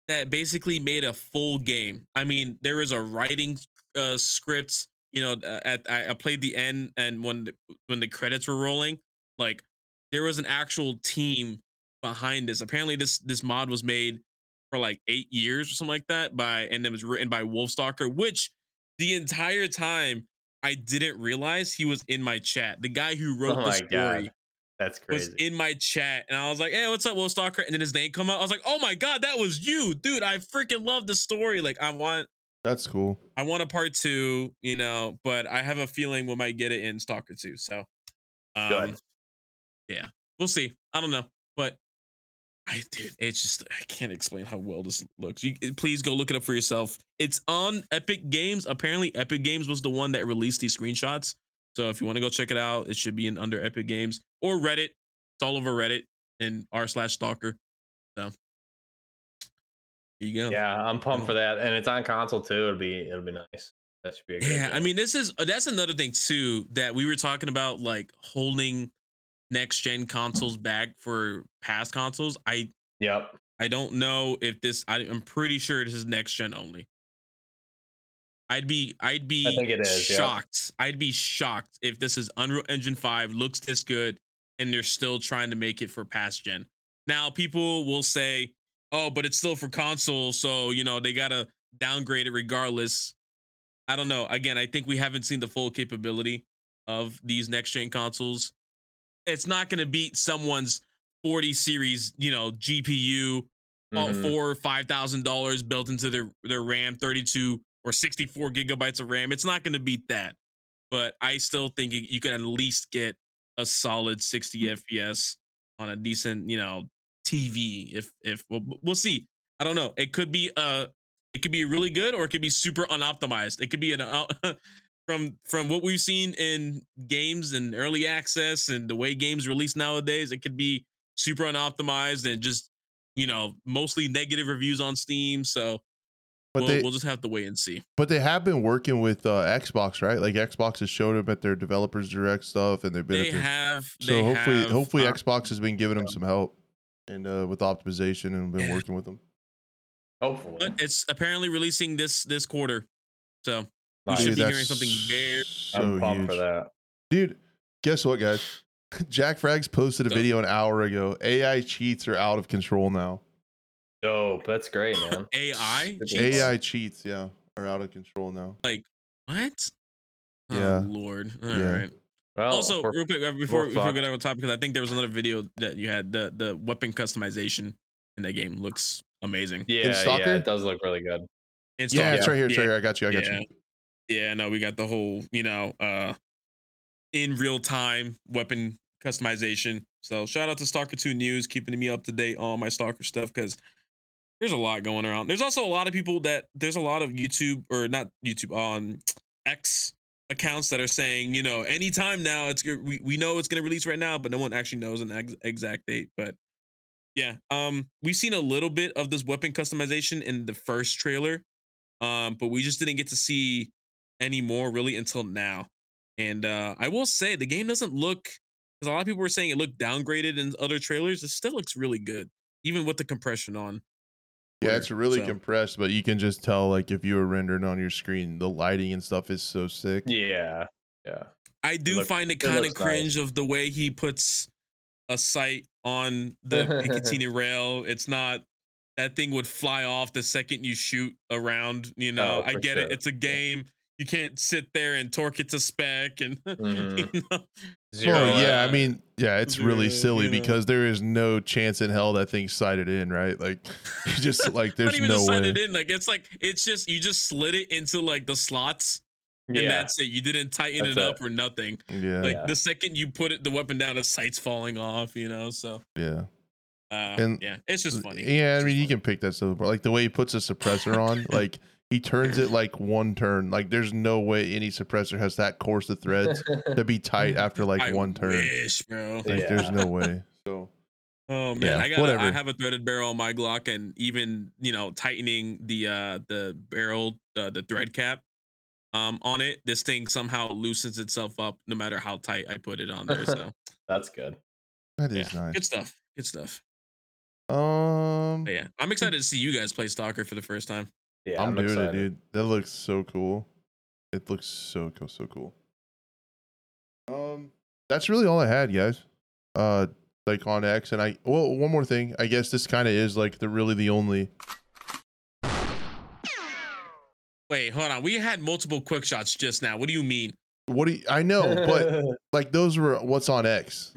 that basically made a full game. I mean, there is a writing uh, script. You know, uh, at I, I played the end, and when the, when the credits were rolling, like there was an actual team behind this. Apparently, this this mod was made for like eight years or something like that by, and it was written by Wolfstalker, which the entire time I didn't realize he was in my chat. The guy who wrote Oh the story god, that's was in my chat, and I was like, "Hey, what's up, Will Stalker?" And then his name come out. I was like, "Oh my god, that was you, dude! I freaking love the story. Like, I want, That's cool. I want a part two, you know. But I have a feeling we might get it in Stalker two. So, um, Good. yeah, we'll see. I don't know, but I dude, it's just I can't explain how well this looks. You please go look it up for yourself. It's on Epic Games. Apparently, Epic Games was the one that released these screenshots. So if you want to go check it out, it should be in under Epic Games or Reddit. It's all over Reddit and r slash stalker. So here you go. Yeah, I'm pumped Oh. for that, and it's on console too. It'll be it'll be nice. That should be a good Yeah, I mean, this is uh, that's another thing too that we were talking about, like holding next gen consoles back for past consoles. I Yep. I don't know if this. I, I'm pretty sure this is next gen only. I'd be I'd be think it is, shocked. I'd be shocked if this is Unreal Engine 5 looks this good and they're still trying to make it for past gen. Now people will say, "Oh, but it's still for console, so you know, they got to downgrade it regardless." I don't know. Again, I think we haven't seen the full capability of these next gen consoles. It's not going to beat someone's 40 series, you know, GPU all Mhm. four or five thousand dollars built into their their RAM, 32 or 64 gigabytes of RAM. It's not going to beat that, but I still think you, can at least get a solid 60 FPS on a decent, you know, TV. If if we'll, we'll see. I don't know. It could be uh it could be really good or it could be super unoptimized. It could be an uh, [laughs] from from what we've seen in games and early access and the way games release nowadays. It could be super unoptimized and just you know mostly negative reviews on Steam. So But we'll, they we'll just have to wait and see. but they have been working with uh, Xbox, right? Like Xbox has showed up at their developers direct stuff, and they've been They at their, have so they hopefully have, hopefully uh, Xbox has been giving them some help and uh, with optimization and been [laughs] working with them. Hopefully. but it's apparently releasing this this quarter. So we Nice. should Dude, be hearing something very so I'm pumped huge. for that. Dude, guess what, guys? [laughs] Jack Frags posted a So- video an hour ago. AI cheats are out of control now. Dope. That's great, man. AI. Cheats? AI cheats, yeah, are out of control now. Like what? Yeah. Oh Lord. All right. Yeah. Well, also, we're- real quick uh, before we're before we fucked. get on top, because I think there was another video that you had the the weapon customization in that game looks amazing. yeah, Stalker? yeah, it does look really good. And Yeah, Stalker- it's right here. It's yeah, right here. I got you. I got yeah. you. Yeah, no, we got the whole, you know, uh in real time weapon customization. So shout out to Stalker 2 News, keeping me up to date on my Stalker stuff because there's a lot going around. There's also a lot of people that there's a lot of YouTube or not YouTube on X accounts that are saying, you know, anytime now it's we, we know it's gonna release right now, but no one actually knows an ex- exact date. But yeah, um, we've seen a little bit of this weapon customization in the first trailer, um, but we just didn't get to see any more really until now. And uh, I will say the game doesn't look because a lot of people were saying it looked downgraded in other trailers. It still looks really good, even with the compression on. Yeah, clear, it's really so. compressed, but you can just tell like if you were rendering on your screen, the lighting and stuff is so sick. Yeah, yeah. I do look- find it it kind of looks nice. cringe of the way he puts a sight on the [laughs] Picatinny rail. It's not that thing would fly off the second you shoot around. You know, Oh, I for get it. It's a game. You can't sit there and torque it to spec and [laughs] Mhm. you know, Zero. Well, yeah, I mean, yeah, it's really zero, silly you because there is no chance in hell that thing's sighted in, right? Like, [laughs] you just like [laughs] there's even no just way. slide in. Like it's like it's just you just slid it into like the slots and yeah. that's it. You didn't tighten That's it up it. or nothing. Yeah, Like Yeah. the second you put it the weapon down, the sight's falling off. You know, so. yeah, Uh, And- yeah, it's just funny. yeah. I mean, just you can pick that stuff apart. Like the way he puts a suppressor on, [laughs] like he turns it [laughs] like one turn. Like there's no way any suppressor has that course of threads to be tight after like I one turn. Wish, bro. Like Yeah. there's no [laughs] way. So Oh man, Yeah, I got I have a threaded barrel on my Glock, and even you know tightening the uh the barrel uh, the thread cap um on it, this thing somehow loosens itself up no matter how tight I put it on there. So [laughs] That's good. that yeah, nice. good stuff. Good stuff. Um, But yeah, I'm excited to see you guys play Stalker for the first time. Yeah, I'm, I'm, doing excited. it, dude. That looks so cool. It looks so cool, so cool. Um, that's really all I had, guys. Uh, like on X, and I well, one more thing. I guess this kind of is like the really the only. Wait, hold on. We had multiple quick shots just now. What do you mean? What do you, I know, but [laughs] like those were what's on X.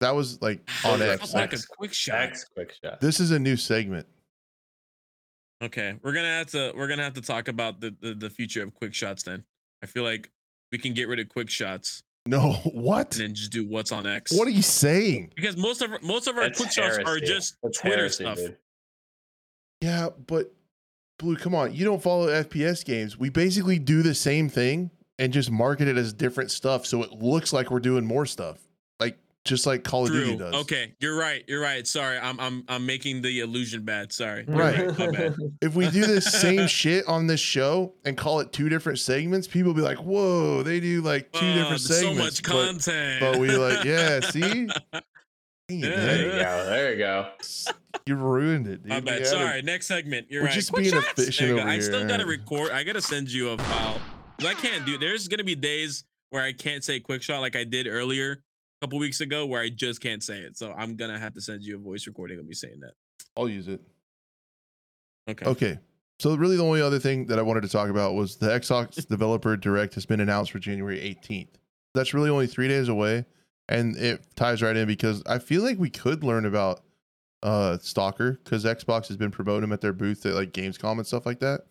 That was like on X. Like Like, a X. quick shot. X quick shot. this is a new segment. Okay, we're gonna have to we're gonna have to talk about the, the the future of quick shots. Then I feel like we can get rid of quick shots No, [laughs] what? and then just do what's on X. What are you saying? because most of our, most of our That's quick shots are just That's Twitter heresy, stuff. dude. Yeah, but Blue, come on. You don't follow FPS games. We basically do the same thing and just market it as different stuff so it looks like we're doing more stuff. Like just like Call of Duty does. Okay, you're right. You're right. Sorry, I'm I'm I'm making the illusion bad. Sorry. You're Right. My bad. [laughs] If we do the same shit on this show and call it two different segments, people will be like, "Whoa, they do like two Oh, different segments." so much content. but we like, yeah, [laughs] see? Dang Yeah. There you go. There you go. You ruined it, dude. My bad. gotta- Sorry. Next segment. You're We're right. just being shots. efficient There over I still gotta record. I gotta send you a file. I can't do. There's gonna be days where I can't say quick shot like I did earlier a couple weeks ago, where I just can't say it. So I'm gonna have to send you a voice recording of me saying that. I'll use it. Okay. Okay. So really the only other thing that I wanted to talk about was the Xbox [laughs] Developer Direct has been announced for January 18th. That's really only 3 days away and it ties right in because I feel like we could learn about uh Stalker cuz Xbox has been promoting them at their booth at like Gamescom and stuff like that.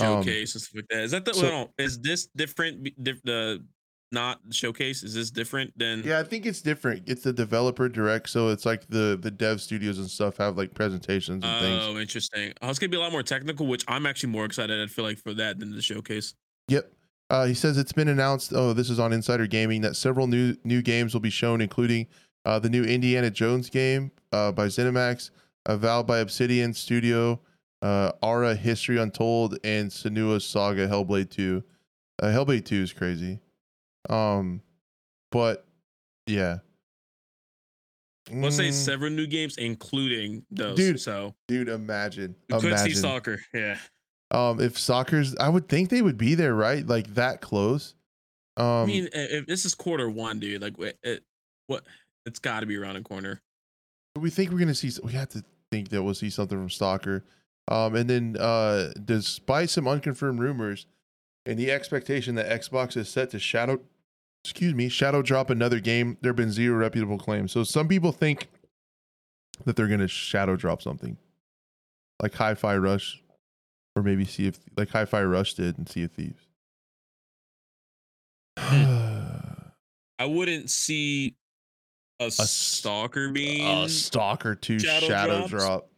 Um, Showcase and stuff like that. Is that the? so-. Is this different? Diff, the not showcase. Is this different than? Yeah, I think it's different. It's the Developer Direct so it's like the the dev studios and stuff have like presentations and things. Oh, interesting. Oh, it's gonna be a lot more technical, which I'm actually more excited. I feel like for that than the showcase. Yep. Uh, he says it's been announced. Oh, this is on Insider Gaming that several new new games will be shown, including uh, the new Indiana Jones game uh, by ZeniMax, Avowed by Obsidian Studio, uh, Ara History Untold, and Senua's Saga Hellblade Two. Uh, Hellblade Two is crazy. Um, but yeah. Let's say Mm, several new games, including those. Dude, so dude, imagine, we could imagine. see Stalker. Yeah. Um, if soccer's, I would think they would be there, right? Like that close. Um, I mean, if this is quarter one, dude, like wh- it, what? It's got to be around the corner. we think we're gonna see we have to think that we'll see something from stalker um and then uh despite some unconfirmed rumors and the expectation that xbox is set to shadow excuse me shadow drop another game there have been zero reputable claims. So some people think that they're gonna shadow drop something. Like hi-fi rush or maybe see if like hi-fi rush did and Sea of Thieves. [sighs] I wouldn't see a Stalker being, a stalker to Shadow shadow, drop.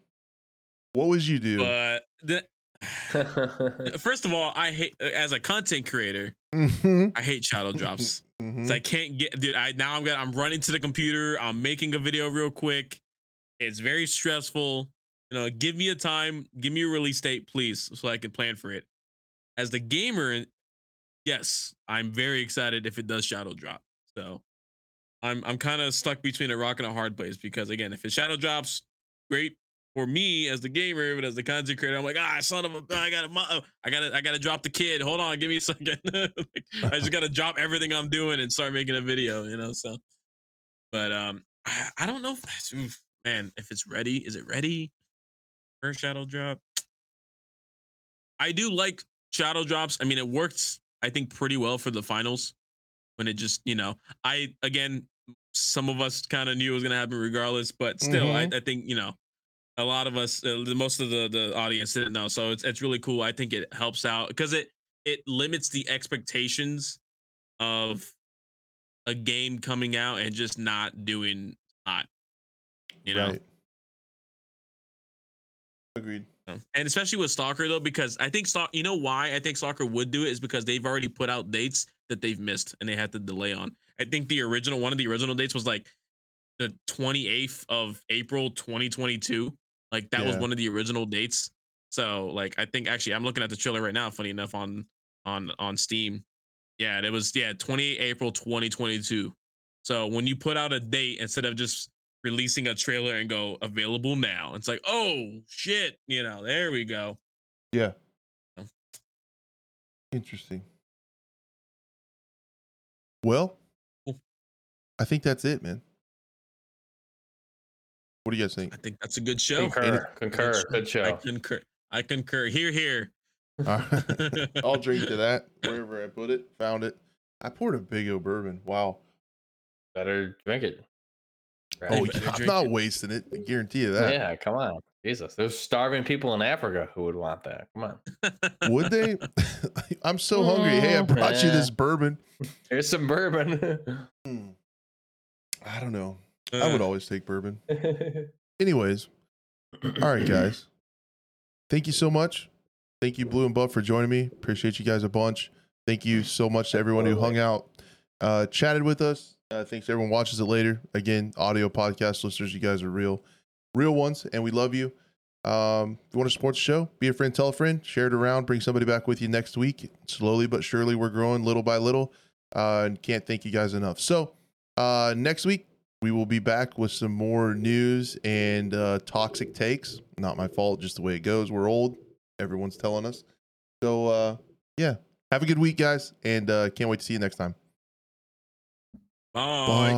What would you do? But the, [laughs] first of all, I hate as a content creator, Mhm, I hate shadow drops. mhm. 'Cause I can't get, dude. I now I'm gonna I'm running to the computer. I'm making a video real quick. It's very stressful. You know, give me a time, give me a release date, please, so I can plan for it. As the gamer, yes, I'm very excited if it does shadow drop. So I'm I'm kind of stuck between a rock and a hard place because again, if it shadow drops, great. For me as the gamer, but as the content creator, I'm like, ah, son of a, I gotta, I gotta, I gotta drop the kid. Hold on, give me a second. [laughs] Like, I just gotta drop everything I'm doing and start making a video, you know. So, but um, I, I don't know if oof, man, if it's ready. Is it ready? First shadow drop. I do like shadow drops. I mean, it worked, I think, pretty well for the finals when it just, you know, I again, some of us kind of knew it was gonna happen regardless, but still, I, I think you know, a lot of us, uh, the most of the the audience didn't know, so it's it's really cool. I think it helps out because it it limits the expectations of a game coming out and just not doing hot, you know. Right. Agreed. And especially with Stalker though, because I think Stalk, you know why I think Stalker would do it is because they've already put out dates that they've missed and they had to delay on. I think the original one of the original dates was like the 28th of April 2022. Like that was one of the original dates. So like I think actually I'm looking at the trailer right now, funny enough, on on on Steam. Yeah, it was yeah, 28 April 2022. So when you put out a date instead of just releasing a trailer and go available now. It's like, oh shit, you know, there we go. Yeah. Interesting. Well, Cool. I think that's it, man. What do you guys think? I think that's a good show. Concur, concur. Good Good show. I concur. I concur. Here, here. All right. [laughs] I'll drink to that [laughs] wherever I put it. Found it. I poured a big O bourbon. Wow. Better drink it. Right? Oh, yeah, I'm not it. wasting it. I guarantee you that. yeah, come on. Jesus. There's starving people in Africa who would want that. Come on. [laughs] Would they? I'm so hungry. Hey, I brought you this bourbon. Here's some bourbon. Hmm. I don't know. I would always take bourbon. [laughs] Anyways, all right, guys. Thank you so much. Thank you, Blue and Buff, for joining me. Appreciate you guys a bunch. Thank you so much to everyone who hung out, uh, chatted with us. Uh, thanks to everyone watches it later. Again, audio podcast listeners, you guys are real, real ones, and we love you. Um, if you want to support the show, be a friend, tell a friend, share it around, bring somebody back with you next week. Slowly but surely, we're growing little by little, uh, and can't thank you guys enough. So, uh, next week we will be back with some more news and uh, toxic takes. Not my fault, just the way it goes. We're old. Everyone's telling us. So, uh, yeah. Have a good week, guys, and uh, can't wait to see you next time. Bye. Bye.